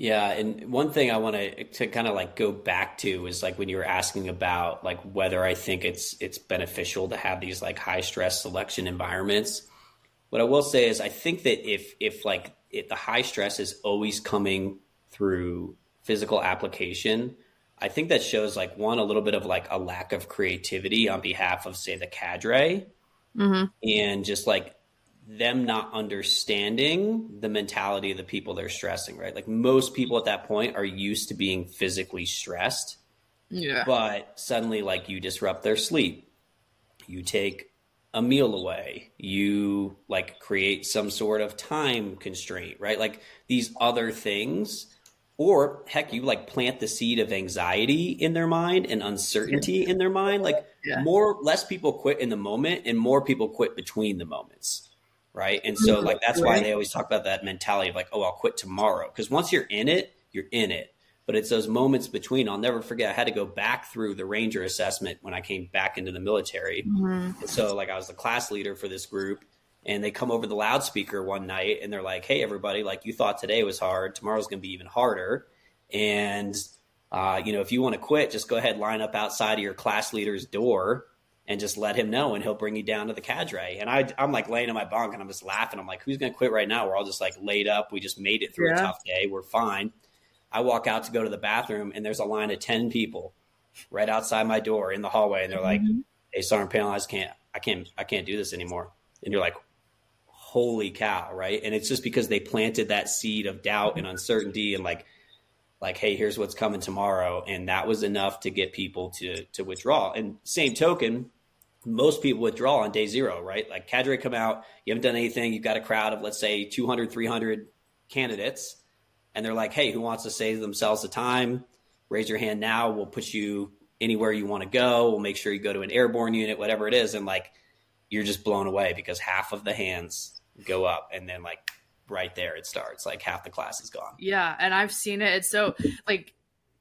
yeah, and one thing I want to to kind of like go back to is like when you were asking about like whether I think it's it's beneficial to have these like high stress selection environments. What I will say is I think that if if like if the high stress is always coming through physical application, I think that shows like one a little bit of like a lack of creativity on behalf of say the cadre, mm-hmm. and just like them not understanding the mentality of the people they're stressing, right? Like most people at that point are used to being physically stressed. Yeah. But suddenly, like, you disrupt their sleep. You take a meal away. You, like, create some sort of time constraint, right? Like, these other things. Or, heck, you, like, plant the seed of anxiety in their mind and uncertainty in their mind. Like, yeah. more, less people quit in the moment and more people quit between the moments right? And so like that's why they always talk about that mentality of like, oh, I'll quit tomorrow. Because once you're in it, you're in it. But it's those moments between. I'll never forget. I had to go back through the Ranger assessment when I came back into the military. Mm-hmm. so like I was the class leader for this group, and they come over the loudspeaker one night and they're like, "Hey, everybody! Like you thought today was hard. Tomorrow's going to be even harder." And uh, you know, if you want to quit, just go ahead line up outside of your class leader's door and just let him know and he'll bring you down to the cadre. And I, I'm like laying in my bunk and I'm just laughing. I'm like, who's going to quit right now? We're all just like laid up. We just made it through yeah. a tough day. We're fine. I walk out to go to the bathroom and there's a line of 10 people right outside my door in the hallway. And they're mm-hmm. like, Hey, Sergeant Palin, I just can't, I can't, I can't do this anymore. And you're like, holy cow, right? And it's just because they planted that seed of doubt and uncertainty and like like hey, here's what's coming tomorrow and that was enough to get people to to withdraw. And same token, most people withdraw on day 0, right? Like cadre come out, you haven't done anything, you've got a crowd of let's say 200 300 candidates and they're like, "Hey, who wants to save themselves the time? Raise your hand now. We'll put you anywhere you want to go. We'll make sure you go to an airborne unit, whatever it is." And like you're just blown away because half of the hands go up and then like right there it starts like half the class is gone yeah and i've seen it it's so like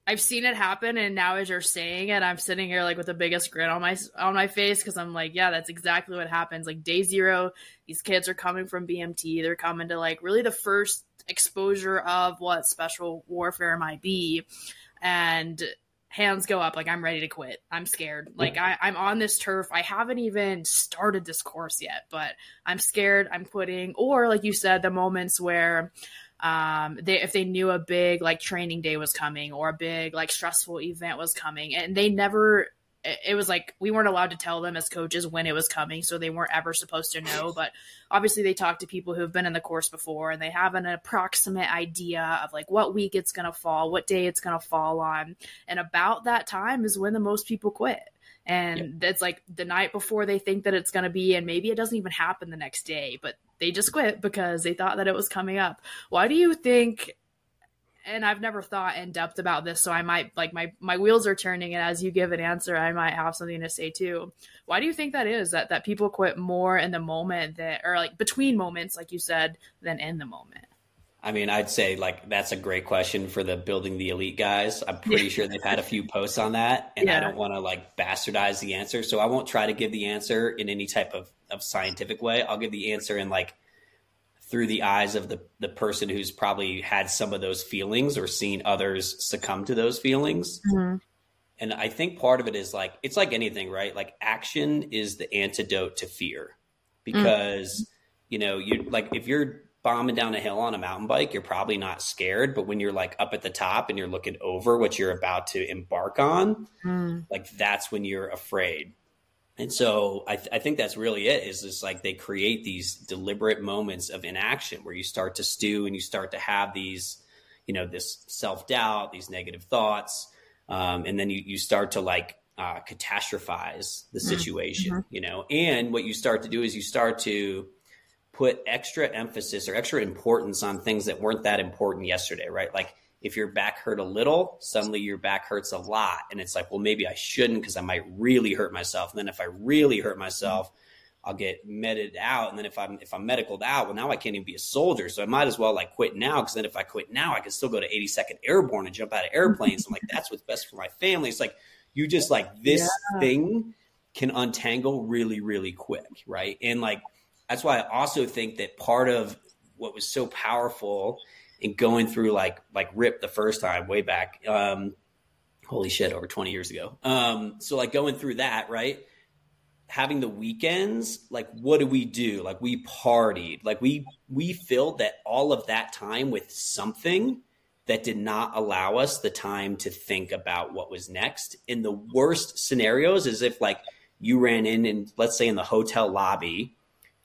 i've seen it happen and now as you're saying it i'm sitting here like with the biggest grin on my on my face because i'm like yeah that's exactly what happens. Like day zero these kids are coming from bmt they're coming to like really the first exposure of what special warfare might be. And hands go up like i'm ready to quit. I'm scared. Like I, i'm on this turf. I haven't even started this course yet but i'm scared i'm quitting. Or like you said the moments where um they if they knew a big like training day was coming or a big like stressful event was coming and they never it was like we weren't allowed to tell them as coaches when it was coming, so they weren't ever supposed to know. But obviously, they talk to people who have been in the course before, and they have an approximate idea of like what week it's going to fall, what day it's going to fall on, and about that time is when the most people quit. And yeah. it's like the night before they think that it's going to be, and maybe it doesn't even happen the next day, but they just quit because they thought that it was coming up. Why do you think and I've never thought in depth about this, so I might like my my wheels are turning, and as you give an answer, I might have something to say too. Why do you think that is? That that people quit more in the moment that, or like between moments, like you said, than in the moment. I mean, I'd say like that's a great question for the building the elite guys. I'm pretty sure they've had a few posts on that, and yeah. I don't want to like bastardize the answer, so I won't try to give the answer in any type of of scientific way. I'll give the answer in like through the eyes of the, the person who's probably had some of those feelings or seen others succumb to those feelings. Mm-hmm. And I think part of it is like, it's like anything, right? Like action is the antidote to fear because, mm-hmm. you know, you like if you're bombing down a hill on a mountain bike, you're probably not scared. But when you're like up at the top and you're looking over what you're about to embark on, mm. like that's when you're afraid. And so I, th- I, think that's really it is just like they create these deliberate moments of inaction where you start to stew and you start to have these, you know, this self doubt, these negative thoughts. Um, and then you, you start to like uh, catastrophize the mm-hmm. situation, mm-hmm. you know, and what you start to do is you start to put extra emphasis or extra importance on things that weren't that important yesterday, right? Like if your back hurt a little, suddenly your back hurts a lot. And it's like, well, maybe I shouldn't because I might really hurt myself. And then if I really hurt myself, I'll get meted out. And then if I'm if I'm medicaled out, well, now I can't even be a soldier. So I might as well like quit now because then if I quit now, I can still go to 82nd Airborne and jump out of airplanes. I'm like, that's what's best for my family. It's like you just like this yeah. thing can untangle really, really quick, right? And like that's why I also think that part of what was so powerful in going through like like RIP the first time way back. Um, holy shit, over 20 years ago. Um, so like going through that, right? Having the weekends, like what do we do? Like we partied, like we we filled that all of that time with something that did not allow us the time to think about what was next. In the worst scenarios is if like you ran in and let's say in the hotel lobby,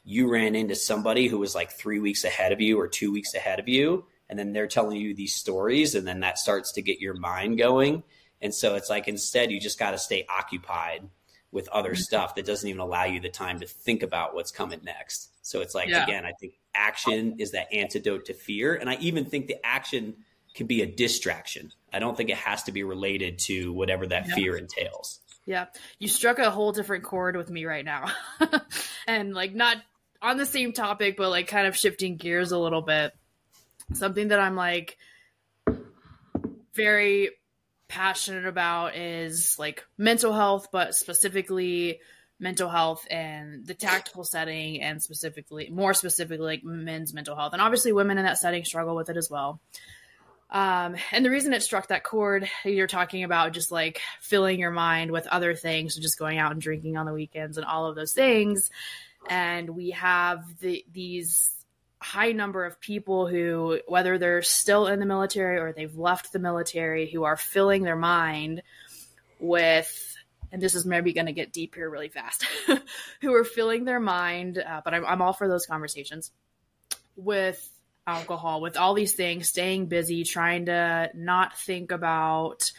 you ran into somebody who was like three weeks ahead of you or two weeks ahead of you and then they're telling you these stories and then that starts to get your mind going and so it's like instead you just got to stay occupied with other mm-hmm. stuff that doesn't even allow you the time to think about what's coming next so it's like yeah. again i think action is that antidote to fear and i even think the action can be a distraction i don't think it has to be related to whatever that yeah. fear entails yeah you struck a whole different chord with me right now and like not on the same topic but like kind of shifting gears a little bit something that I'm like very passionate about is like mental health, but specifically mental health and the tactical setting and specifically more specifically like men's mental health. And obviously women in that setting struggle with it as well. Um, and the reason it struck that chord you're talking about just like filling your mind with other things just going out and drinking on the weekends and all of those things and we have the, these high number of people who, whether they're still in the military or they've left the military, who are filling their mind with and this is maybe going to get deep here really fast, who are filling their mind, uh, but I'm, I'm all for those conversations with alcohol, with all these things, staying busy, trying to not think about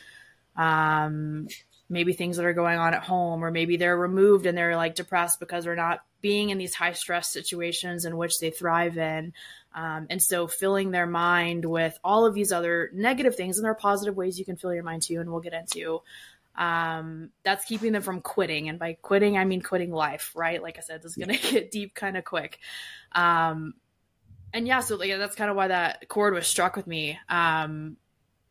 um, maybe things that are going on at home, or maybe they're removed and they're like depressed because they're not being in these high stress situations in which they thrive in. Um, and so filling their mind with all of these other negative things, and there are positive ways you can fill your mind too, and we'll get into. Um, that's keeping them from quitting. And by quitting, I mean quitting life, right? Like I said, this is going to get deep kind of quick. Um, and yeah, so like, that's kind of why that chord was struck with me. Um,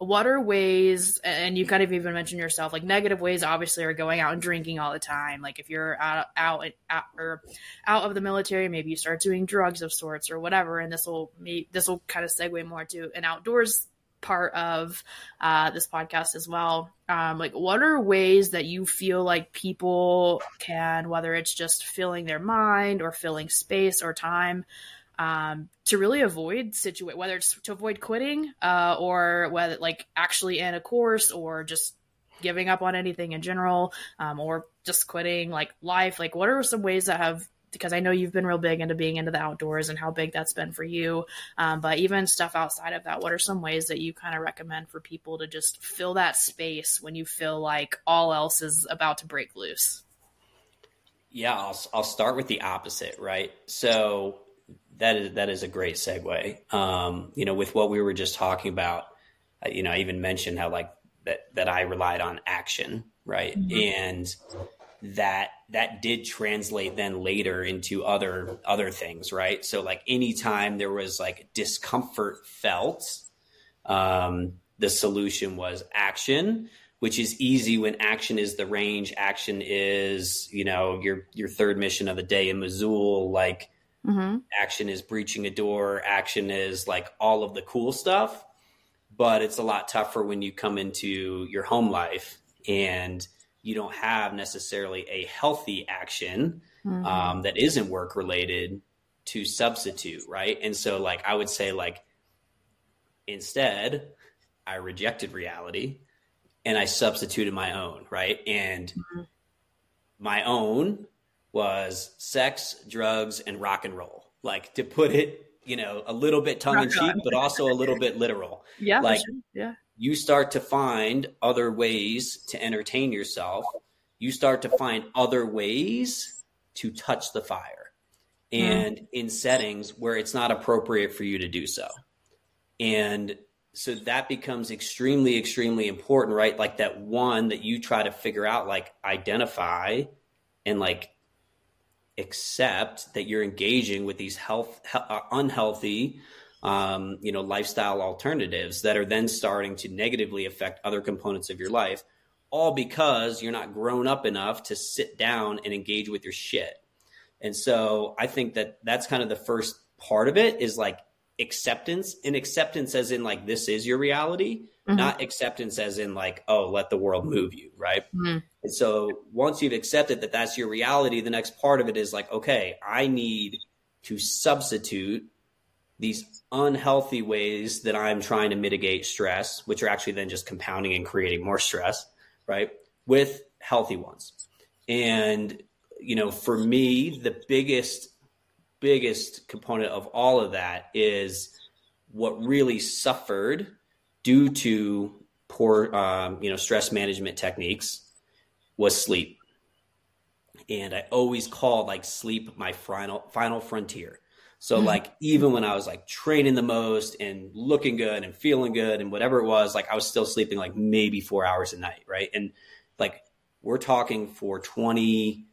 what are ways and you kind of even mentioned yourself like negative ways obviously are going out and drinking all the time. Like if you're out out, out or out of the military maybe you start doing drugs of sorts or whatever and this will this will kind of segue more to an outdoors part of uh, this podcast as well. Um, like what are ways that you feel like people can whether it's just filling their mind or filling space or time um, to really avoid situation, whether it's to avoid quitting uh, or whether like actually in a course or just giving up on anything in general um, or just quitting like life. Like, what are some ways that have because I know you've been real big into being into the outdoors and how big that's been for you. Um, but even stuff outside of that, what are some ways that you kind of recommend for people to just fill that space when you feel like all else is about to break loose? Yeah, I'll, I'll start with the opposite, right? So that is that is a great segue. Um, you know, with what we were just talking about, uh, you know, I even mentioned how like that that I relied on action, right? Mm-hmm. And that that did translate then later into other other things, right? So like anytime there was like discomfort felt, um, the solution was action which is easy when action is the range. Action is, you know, your your third mission of the day in Mosul, Like Mm-hmm. Action is breaching a door. Action is like all of the cool stuff. But it's a lot tougher when you come into your home life and you don't have necessarily a healthy action mm-hmm. um, that isn't work related to substitute, right? And so, like, I would say, like, instead, I rejected reality and I substituted my own, right? And mm-hmm. my own was sex, drugs, and rock and roll. Like to put it, you know, a little bit tongue in cheek, but also a little bit literal. Yeah. Like, sure. yeah. You start to find other ways to entertain yourself. You start to find other ways to touch the fire and mm. in settings where it's not appropriate for you to do so. And so that becomes extremely, extremely important, right? Like that one that you try to figure out, like identify and like accept that you're engaging with these health uh, unhealthy um, you know lifestyle alternatives that are then starting to negatively affect other components of your life all because you're not grown up enough to sit down and engage with your shit. And so i think that that's kind of the first part of it is like acceptance and acceptance as in like this is your reality mm-hmm. not acceptance as in like oh let the world move you right mm-hmm. and so once you've accepted that that's your reality the next part of it is like okay i need to substitute these unhealthy ways that i'm trying to mitigate stress which are actually then just compounding and creating more stress right with healthy ones and you know for me the biggest biggest component of all of that is what really suffered due to poor, um, you know, stress management techniques was sleep. And I always called like sleep my final final frontier. So mm-hmm. like even when I was like training the most and looking good and feeling good and whatever it was, like I was still sleeping like maybe four hours a night, right? And like we're talking for 20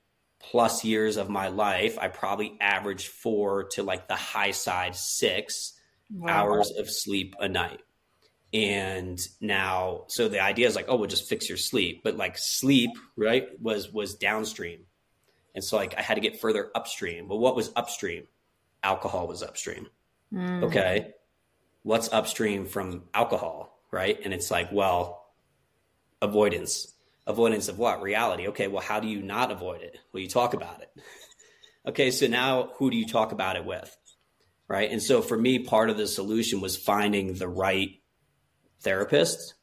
plus years of my life, I probably averaged four to like the high side six wow. hours of sleep a night. And now, so the idea is like, oh, we'll just fix your sleep, but like sleep, right, was was downstream, and so like I had to get further upstream. But what was upstream? Alcohol was upstream. Mm. Okay, what's upstream from alcohol, right? And it's like, well, avoidance avoidance of what? Reality. Okay well how do you not avoid it? Well you talk about it. Okay so now who do you talk about it with? Right? And so for me part of the solution was finding the right therapist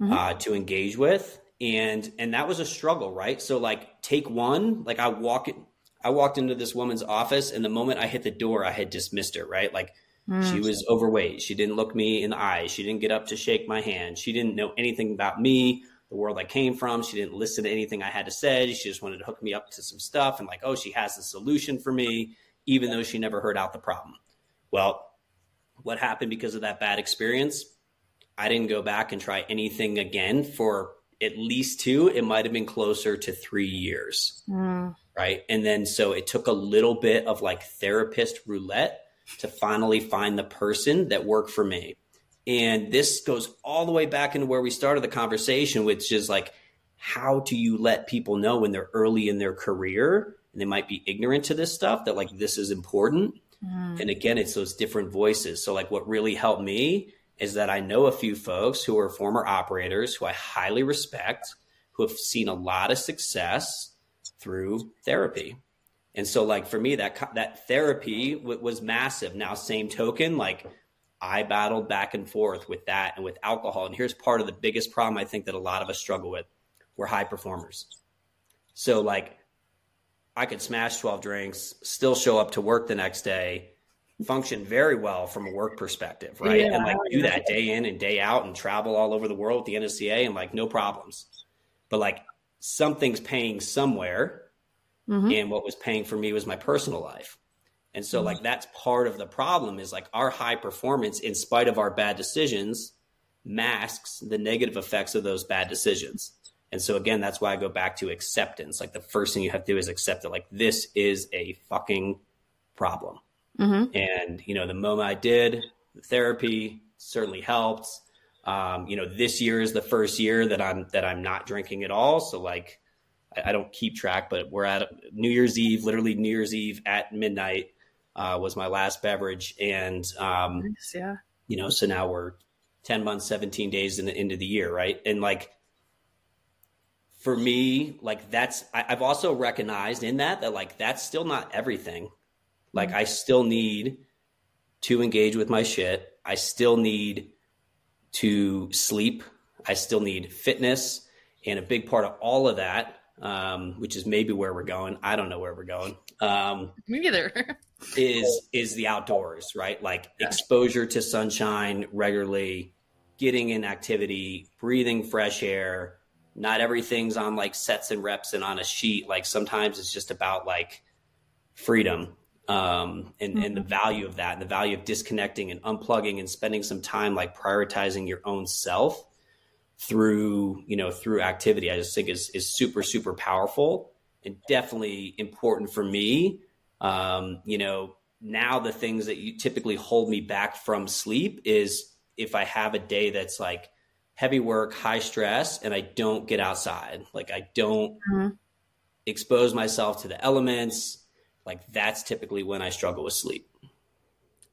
mm-hmm. uh, to engage with. And and that was a struggle, right? So like take one, like I walk it, I walked into this woman's office, and the moment I hit the door, I had dismissed her, right? Like mm. she was overweight, she didn't look me in the eye, she didn't get up to shake my hand, she didn't know anything about me, the world I came from, she didn't listen to anything I had to say, she just wanted to hook me up to some stuff, and like, oh, she has a solution for me, even though she never heard out the problem. Well, what happened because of that bad experience? I didn't go back and try anything again for at least two. It might have been closer to three years. Mm. Right. And then so it took a little bit of like therapist roulette to finally find the person that worked for me. And this goes all the way back into where we started the conversation, which is like, how do you let people know when they're early in their career and they might be ignorant to this stuff that like this is important? Mm. And again, it's those different voices. So, like, what really helped me is that I know a few folks who are former operators who I highly respect, who have seen a lot of success through therapy. And so, like for me, that that therapy w- was massive. Now, same token, like I battled back and forth with that and with alcohol. And here's part of the biggest problem I think that a lot of us struggle with: we're high performers. So, like I could smash 12 drinks, still show up to work the next day, function very well from a work perspective, right? Yeah, and like do that day in and day out and travel all over the world with the NSCA and like no problems. But like something's paying somewhere. Mm-hmm. And what was paying for me was my personal life. And so mm-hmm. like that's part of the problem is like our high performance in spite of our bad decisions masks the negative effects of those bad decisions. And so again, that's why I go back to acceptance. Like the first thing you have to do is accept it. Like this is a fucking problem. Mm-hmm. And you know, the moment I did the therapy certainly helped. Um, you know, this year is the first year that I'm that I'm not drinking at all. So like, I, I don't keep track, but we're at New Year's Eve, literally New Year's Eve at midnight uh, was my last beverage, and um, nice, yeah, you know, so now we're ten months, seventeen days in the, into the year, right? And like for me, like that's I, have also recognized in that that like that's still not everything. Like mm-hmm. I still need to engage with my shit. I still need to sleep. I still need fitness, and a big part of all of that, um, which is maybe where we're going. I don't know where we're going. Um, Me neither. Is is the outdoors, right? Like exposure to sunshine regularly, getting in activity, breathing fresh air not everything's on like sets and reps and on a sheet. Like sometimes it's just about like freedom um, and, mm-hmm. and the mm-hmm. value of that and the value of disconnecting and unplugging and spending some time like prioritizing your own self through you know through activity i just think is is super super powerful and definitely important for me um, you know now the things that you typically hold me back from sleep is if i have a day that's like heavy work, high stress, and I don't get outside. Like I don't mm-hmm. expose myself to the elements. Like that's typically when I struggle with sleep.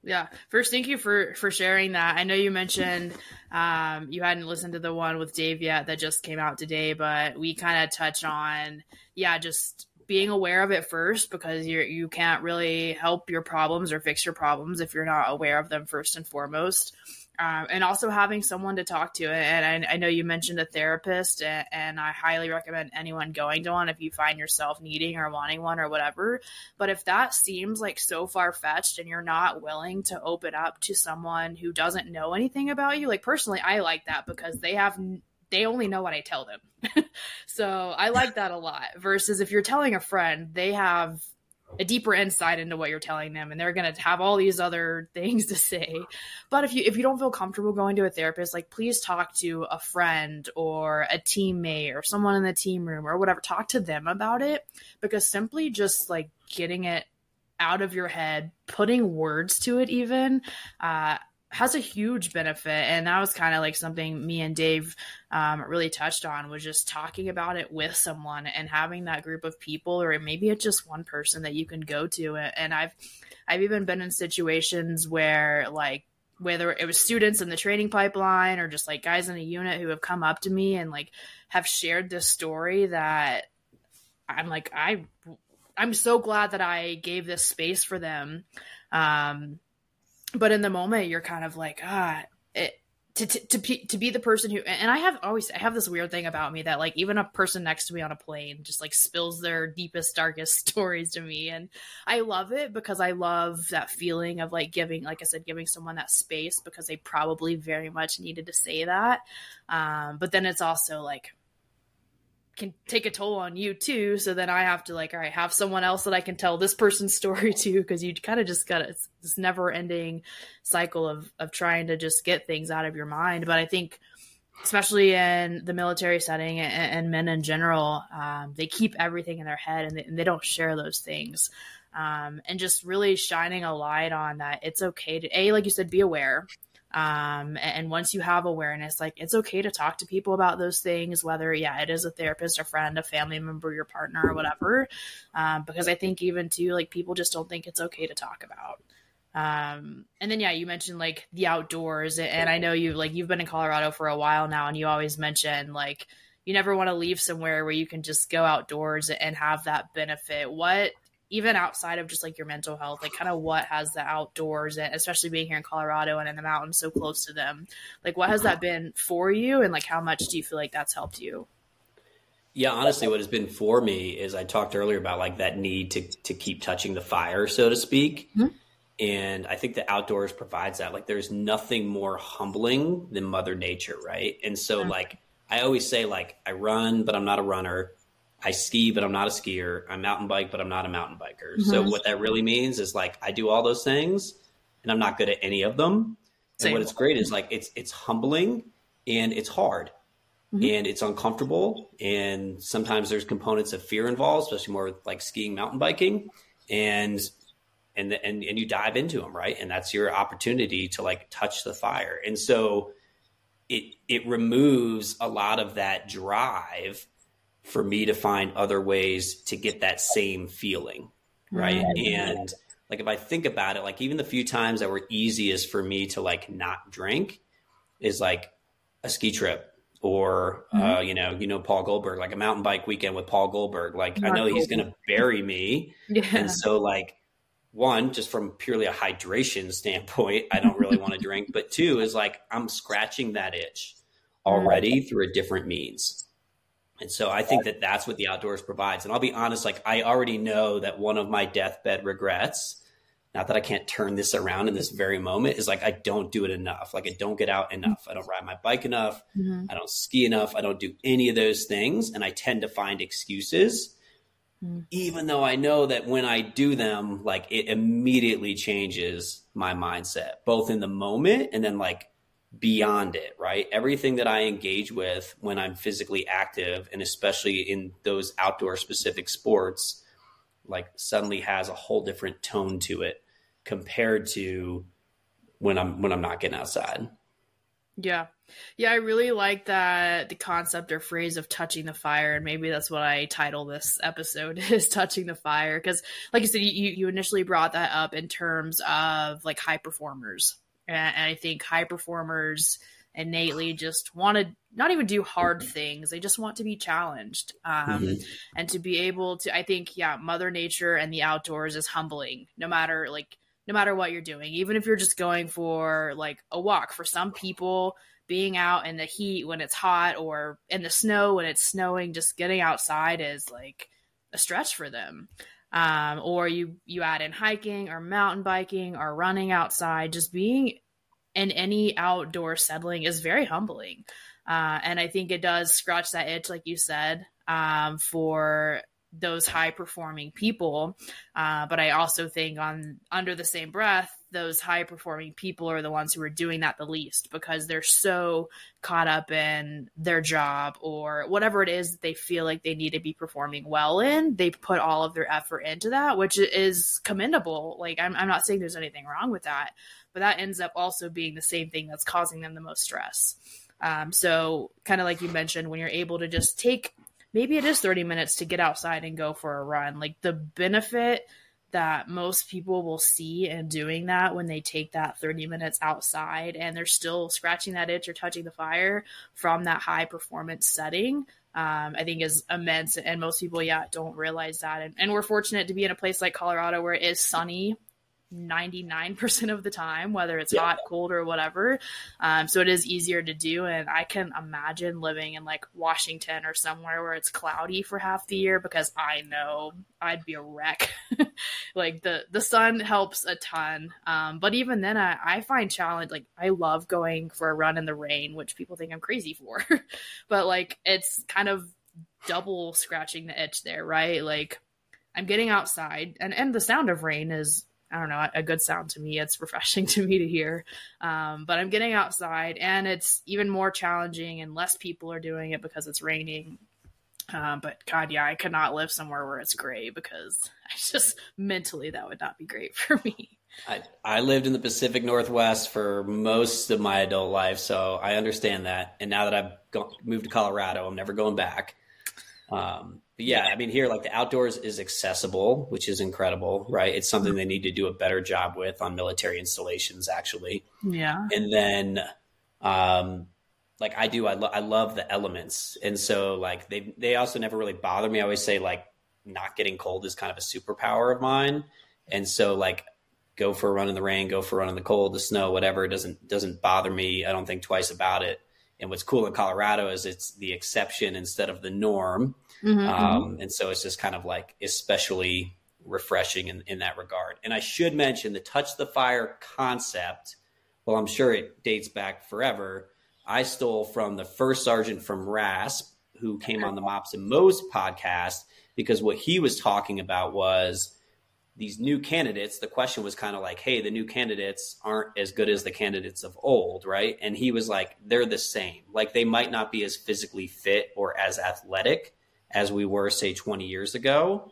Yeah. First, thank you for for sharing that. I know you mentioned um, you hadn't listened to the one with Dave yet that just came out today, but we kind of touch on yeah, just being aware of it first because you you can't really help your problems or fix your problems if you're not aware of them first and foremost um, and also having someone to talk to. And I, I know you mentioned a therapist, and, and, I highly recommend anyone going to one if you find yourself needing or wanting one or whatever. But if that seems like so far fetched and you're not willing to open up to someone who doesn't know anything about you, like personally, I like that because they have they only know what I tell them. so I like that a lot. Versus if you're telling a friend, they have a deeper insight into what you're telling them and they're going to have all these other things to say but if you if you don't feel comfortable going to a therapist like please talk to a friend or a teammate or someone in the team room or whatever talk to them about it because simply just like getting it out of your head putting words to it even uh, has a huge benefit and that was kind of like something me and dave um, really touched on was just talking about it with someone and having that group of people or maybe it's just one person that you can go to and i've i've even been in situations where like whether it was students in the training pipeline or just like guys in a unit who have come up to me and like have shared this story that i'm like i i'm so glad that i gave this space for them um but in the moment you're kind of like ah it to, to, to, be, to be the person who and i have always i have this weird thing about me that like even a person next to me on a plane just like spills their deepest darkest stories to me. And i love it because i love that feeling of like giving like i said giving someone that space because they probably very much needed to say that. Um, but then it's also like can take a toll on you too. So then I have to like, all right, have someone else that I can tell this person's story to because you kind of just got this never ending cycle of of trying to just get things out of your mind. But I think especially in the military setting and, and men in general, um, they keep everything in their head and they, and they don't share those things. Um, and just really shining a light on that it's okay to a like you said be aware um, and once you have awareness like it's okay to talk to people about those things whether yeah it is a therapist a friend a family member your partner or whatever. Um, because i think even too like people just don't think it's okay to talk about. Um, and then yeah you mentioned like the outdoors and i know you like you've been in colorado for a while now and you always mention like you never want to leave somewhere where you can just go outdoors and have that benefit. What even outside of just like your mental health, like kind of what has the outdoors and especially being here in Colorado and in the mountains so close to them, like what has that been for you and like how much do you feel like that's helped you? Yeah, honestly, what has been for me is I talked earlier about like that need to to keep touching the fire, so to speak. Mm-hmm. And I think the outdoors provides that. Like there's nothing more humbling than Mother Nature, right? And so mm-hmm. like I always say like I run, but I'm not a runner. I ski, but I'm not a skier. I mountain bike, but I'm not a mountain biker. Mm-hmm. So what that really means is like I do all those things and I'm not good at any of them. Same. And what it's great is like it's it's humbling and it's hard. Mm-hmm. And it's uncomfortable and sometimes there's components of fear involved, especially more with like skiing, mountain biking. And and and and you dive into them, right? And that's your opportunity to like touch the fire. And so it it removes a lot of that drive for me to find other ways to get that same feeling. Right. And like if I think about it, like even the few times that were easiest for me to like not drink is like a ski trip or mm-hmm. uh, you know, you know Paul Goldberg, like a mountain bike weekend with Paul Goldberg. Like Mark I know he's gonna bury me. yeah. And so like one, just from purely a hydration standpoint, I don't really want to drink. But two is like I'm scratching that itch already through a different means. And so I think that that's what the outdoors provides. And I'll be honest, like I already know that one of my deathbed regrets, not that I can't turn this around in this very moment, is like I don't do it enough. Like I don't get out enough. I don't ride my bike enough. Mm-hmm. I don't ski enough. I don't do any of those things. And I tend to find excuses, mm-hmm. even though I know that when I do them, like it immediately changes my mindset, both in the moment and then like beyond it, right? Everything that I engage with when I'm physically active and especially in those outdoor specific sports, like suddenly has a whole different tone to it compared to when I'm when I'm not getting outside. Yeah. Yeah, I really like that the concept or phrase of touching the fire, and maybe that's what I title this episode is touching the fire. Because, like you said, you, you initially brought that up in terms of like high performers, and I think high performers innately just want to not even do hard things they just want to be challenged um, mm-hmm. and to be able to i think yeah mother nature and the outdoors is humbling no matter like no matter what you're doing. Even if you're just going for like a walk for some people being out in the heat when it's hot or in the snow when it's snowing just getting outside is like a stretch for them um, or you you add in hiking or mountain biking or running outside just being in any outdoor settling is very humbling. Uh, and i think it does scratch that itch like you said um, for those high performing people. Uh, but i also think on under the same breath those high performing people are the ones who are doing that the least because they're so caught up in their job or whatever it is that they feel like they need to be performing well in. They put all of their effort into that, which is commendable. Like, I'm, I'm not saying there's anything wrong with that, but that ends up also being the same thing that's causing them the most stress. Um, so, kind of like you mentioned, when you're able to just take maybe it is 30 minutes to get outside and go for a run, like the benefit that most people will see in doing that when they take that 30 minutes outside and they're still scratching that itch or touching the fire from that high performance setting um, i think is immense. And most people yeah don't realize that. And, and we're fortunate to be in a place like colorado where it is sunny 99% of the time, whether it's yeah. hot, cold, or whatever. Um, so it is easier to do. And I can imagine living in like Washington or somewhere where it's cloudy for half the year because I know I'd be a wreck. like the, the sun helps a ton. Um, but even then, I, I find challenge, like I love going for a run in the rain, which people think I'm crazy for. but like it's kind of double scratching the itch there, right? Like, I'm getting outside and, and the sound of rain is I don't know, a good sound to me. It's refreshing to me to hear. Um, but I'm getting outside, and it's even more challenging, and less people are doing it because it's raining. Um, but God, yeah, I could not live somewhere where it's gray because I just mentally that would not be great for me. I, I lived in the Pacific Northwest for most of my adult life, so I understand that. And now that I've go- moved to Colorado, I'm never going back. Um, yeah, I mean, here, like the outdoors is accessible, which is incredible, right? It's something they need to do a better job with on military installations, actually. Yeah. And then, um, like I do, I, lo- I love the elements. And so, like, they, they also never really bother me. I always say, like, not getting cold is kind of a superpower of mine. And so, like, go for a run in the rain, go for a run in the cold, the snow, whatever. It doesn't doesn't bother me. I don't think twice about it. And what's cool in Colorado is it's the exception instead of the norm. Mm-hmm, um, mm-hmm. And so it's just kind of like especially refreshing in, in that regard. And I should mention the touch the fire concept. Well, I'm sure it dates back forever. I stole from the first sergeant from RASP who came on the Mops and Moes podcast because what he was talking about was these new candidates, the question was kind of like, hey, the new candidates aren't as good as the candidates of old, right? And he was like, they're the same. Like they might not be as physically fit or as athletic as we were, say, 20 years ago,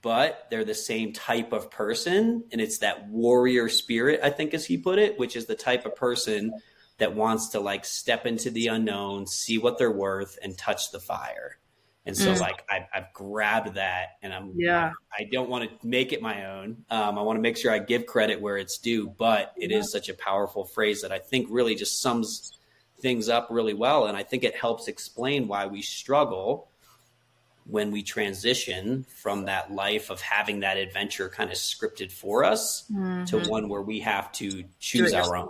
but they're the same type of person. And it's that warrior spirit, I think, as he put it, which is the type of person that wants to like step into the unknown, see what they're worth, and touch the fire. And so, mm. like, I, have grabbed that, and I'm yeah. I, I don't want to make it my own. Um, I want to make sure I give credit where it's due, but it yeah. is such a powerful phrase that I think really just sums things up really well, and I think it helps explain why we struggle when we transition from that life of having that adventure kind of scripted for us mm-hmm. to one where we have to choose our own.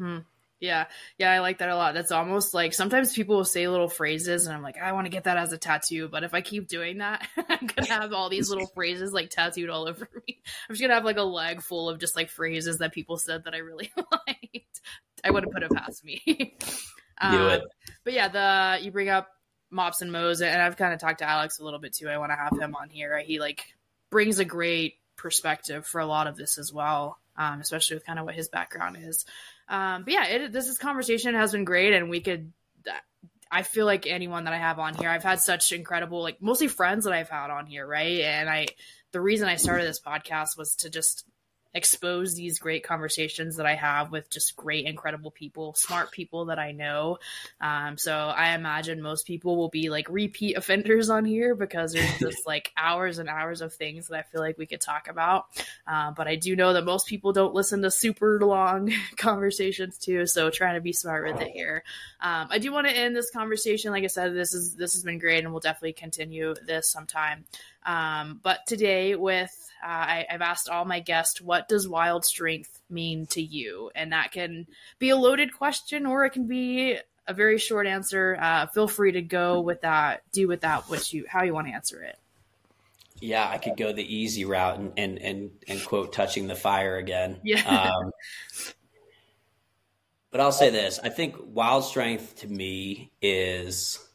Mm. Yeah. Yeah, I like that a lot. That's almost like sometimes people will say little phrases and I'm like, I want to get that as a tattoo, but if I keep doing that, I'm going to have all these little phrases like tattooed all over me. I'm just going to have like a leg full of just like phrases that people said that I really liked. I wouldn't put it past me. um, Do it. But yeah, the you bring up Mops and Moes and I've kind of talked to Alex a little bit too. I want to have him on here. He like brings a great perspective for a lot of this as well. Um, especially with kind of what his background is. Um, but yeah, it, this is conversation has been great, and we could. I feel like anyone that I have on here, I've had such incredible, like mostly friends that I've had on here, right? And I, the reason I started this podcast was to just expose these great conversations that I have with just great, incredible people, smart people that I know. Um, so I imagine most people will be like repeat offenders on here because there's just like hours and hours of things that I feel like we could talk about. Uh, but I do know that most people don't listen to super long conversations too. So trying to be smart with it here. Um, I do want to end this conversation. Like I said, this is this has been great, and we'll definitely continue this sometime. Um, but today, with uh, I, I've asked all my guests, what does wild strength mean to you? And that can be a loaded question, or it can be a very short answer. Uh, feel free to go with that. Do with that what you how you want to answer it. Yeah, I could go the easy route and and and, and quote touching the fire again. Yeah. Um, but I'll say this: I think wild strength to me is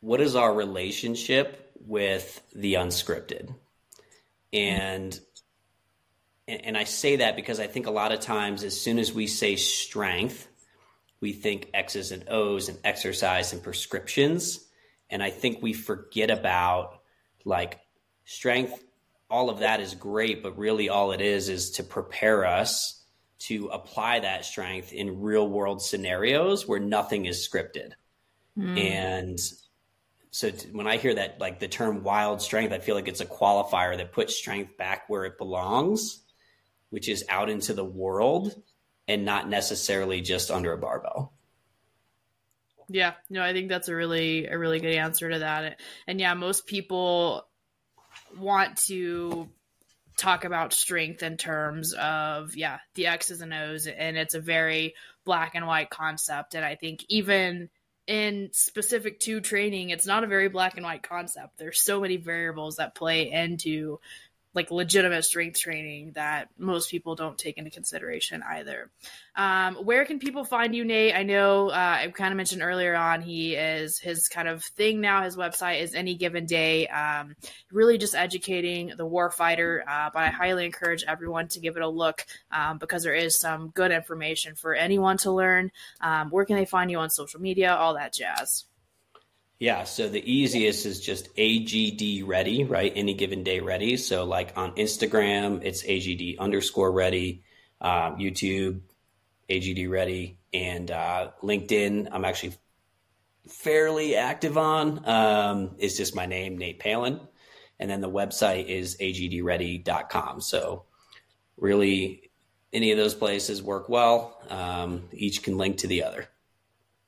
what is our relationship with the unscripted? And and I say that because I think a lot of times as soon as we say strength, we think X's and O's and exercise and prescriptions. And I think we forget about like strength, all of that is great, but really all it is is to prepare us to apply that strength in real world scenarios where nothing is scripted. Mm. And so t- when I hear that, like the term wild strength, I feel like it's a qualifier that puts strength back where it belongs, which is out into the world and not necessarily just under a barbell. Yeah, no, I think that's a really a really good answer to that. And yeah, most people want to talk about strength in terms of yeah the x's and o's and it's a very black and white concept and i think even in specific to training it's not a very black and white concept. There's so many variables that play into like legitimate strength training that most people don't take into consideration either. Um, where can people find you, Nate? I know uh, I kind of mentioned earlier on he is his kind of thing now. His website is Any Given Day, um, really just educating the warfighter. Uh, but I highly encourage everyone to give it a look um, because there is some good information for anyone to learn. Um, where can they find you on social media? All that jazz. Yeah, so the easiest is just AGD ready, right? Any given day ready. So like on Instagram, it's AGD underscore ready, uh, YouTube, AGD ready, and uh, LinkedIn. I'm actually fairly active on. Um, it's just my name, Nate Palin, and then the website is agdready.com. So really, any of those places work well. Um, each can link to the other.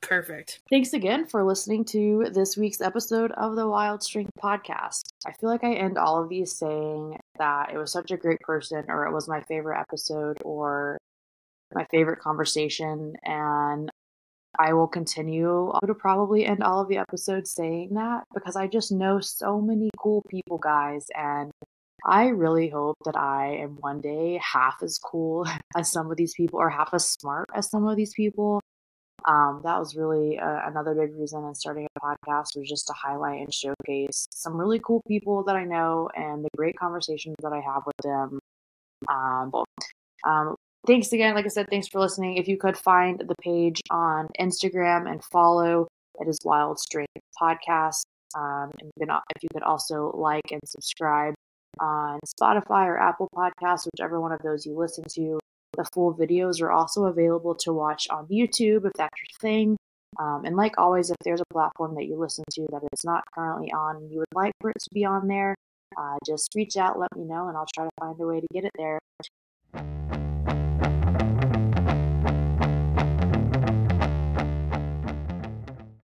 Perfect. Thanks again for listening to this week's episode of the Wild Strength Podcast. I feel like I end all of these saying that it was such a great person, or it was my favorite episode, or my favorite conversation. And I will continue to probably end all of the episodes saying that because I just know so many cool people, guys. And I really hope that I am one day half as cool as some of these people, or half as smart as some of these people um, that was really uh, another big reason in starting a podcast was just to highlight and showcase some really cool people that I know and the great conversations that I have with them. Um, um, thanks again. Like I said, thanks for listening. If you could find the page on Instagram and follow, it is Wild Strength Podcast. Um, and you can, if you could also like and subscribe on Spotify or Apple Podcasts, whichever one of those you listen to. The full videos are also available to watch on YouTube if that's your thing. Um, and like always, if there's a platform that you listen to that is not currently on and you would like for it to be on there, uh, just reach out, let me know, and I'll try to find a way to get it there.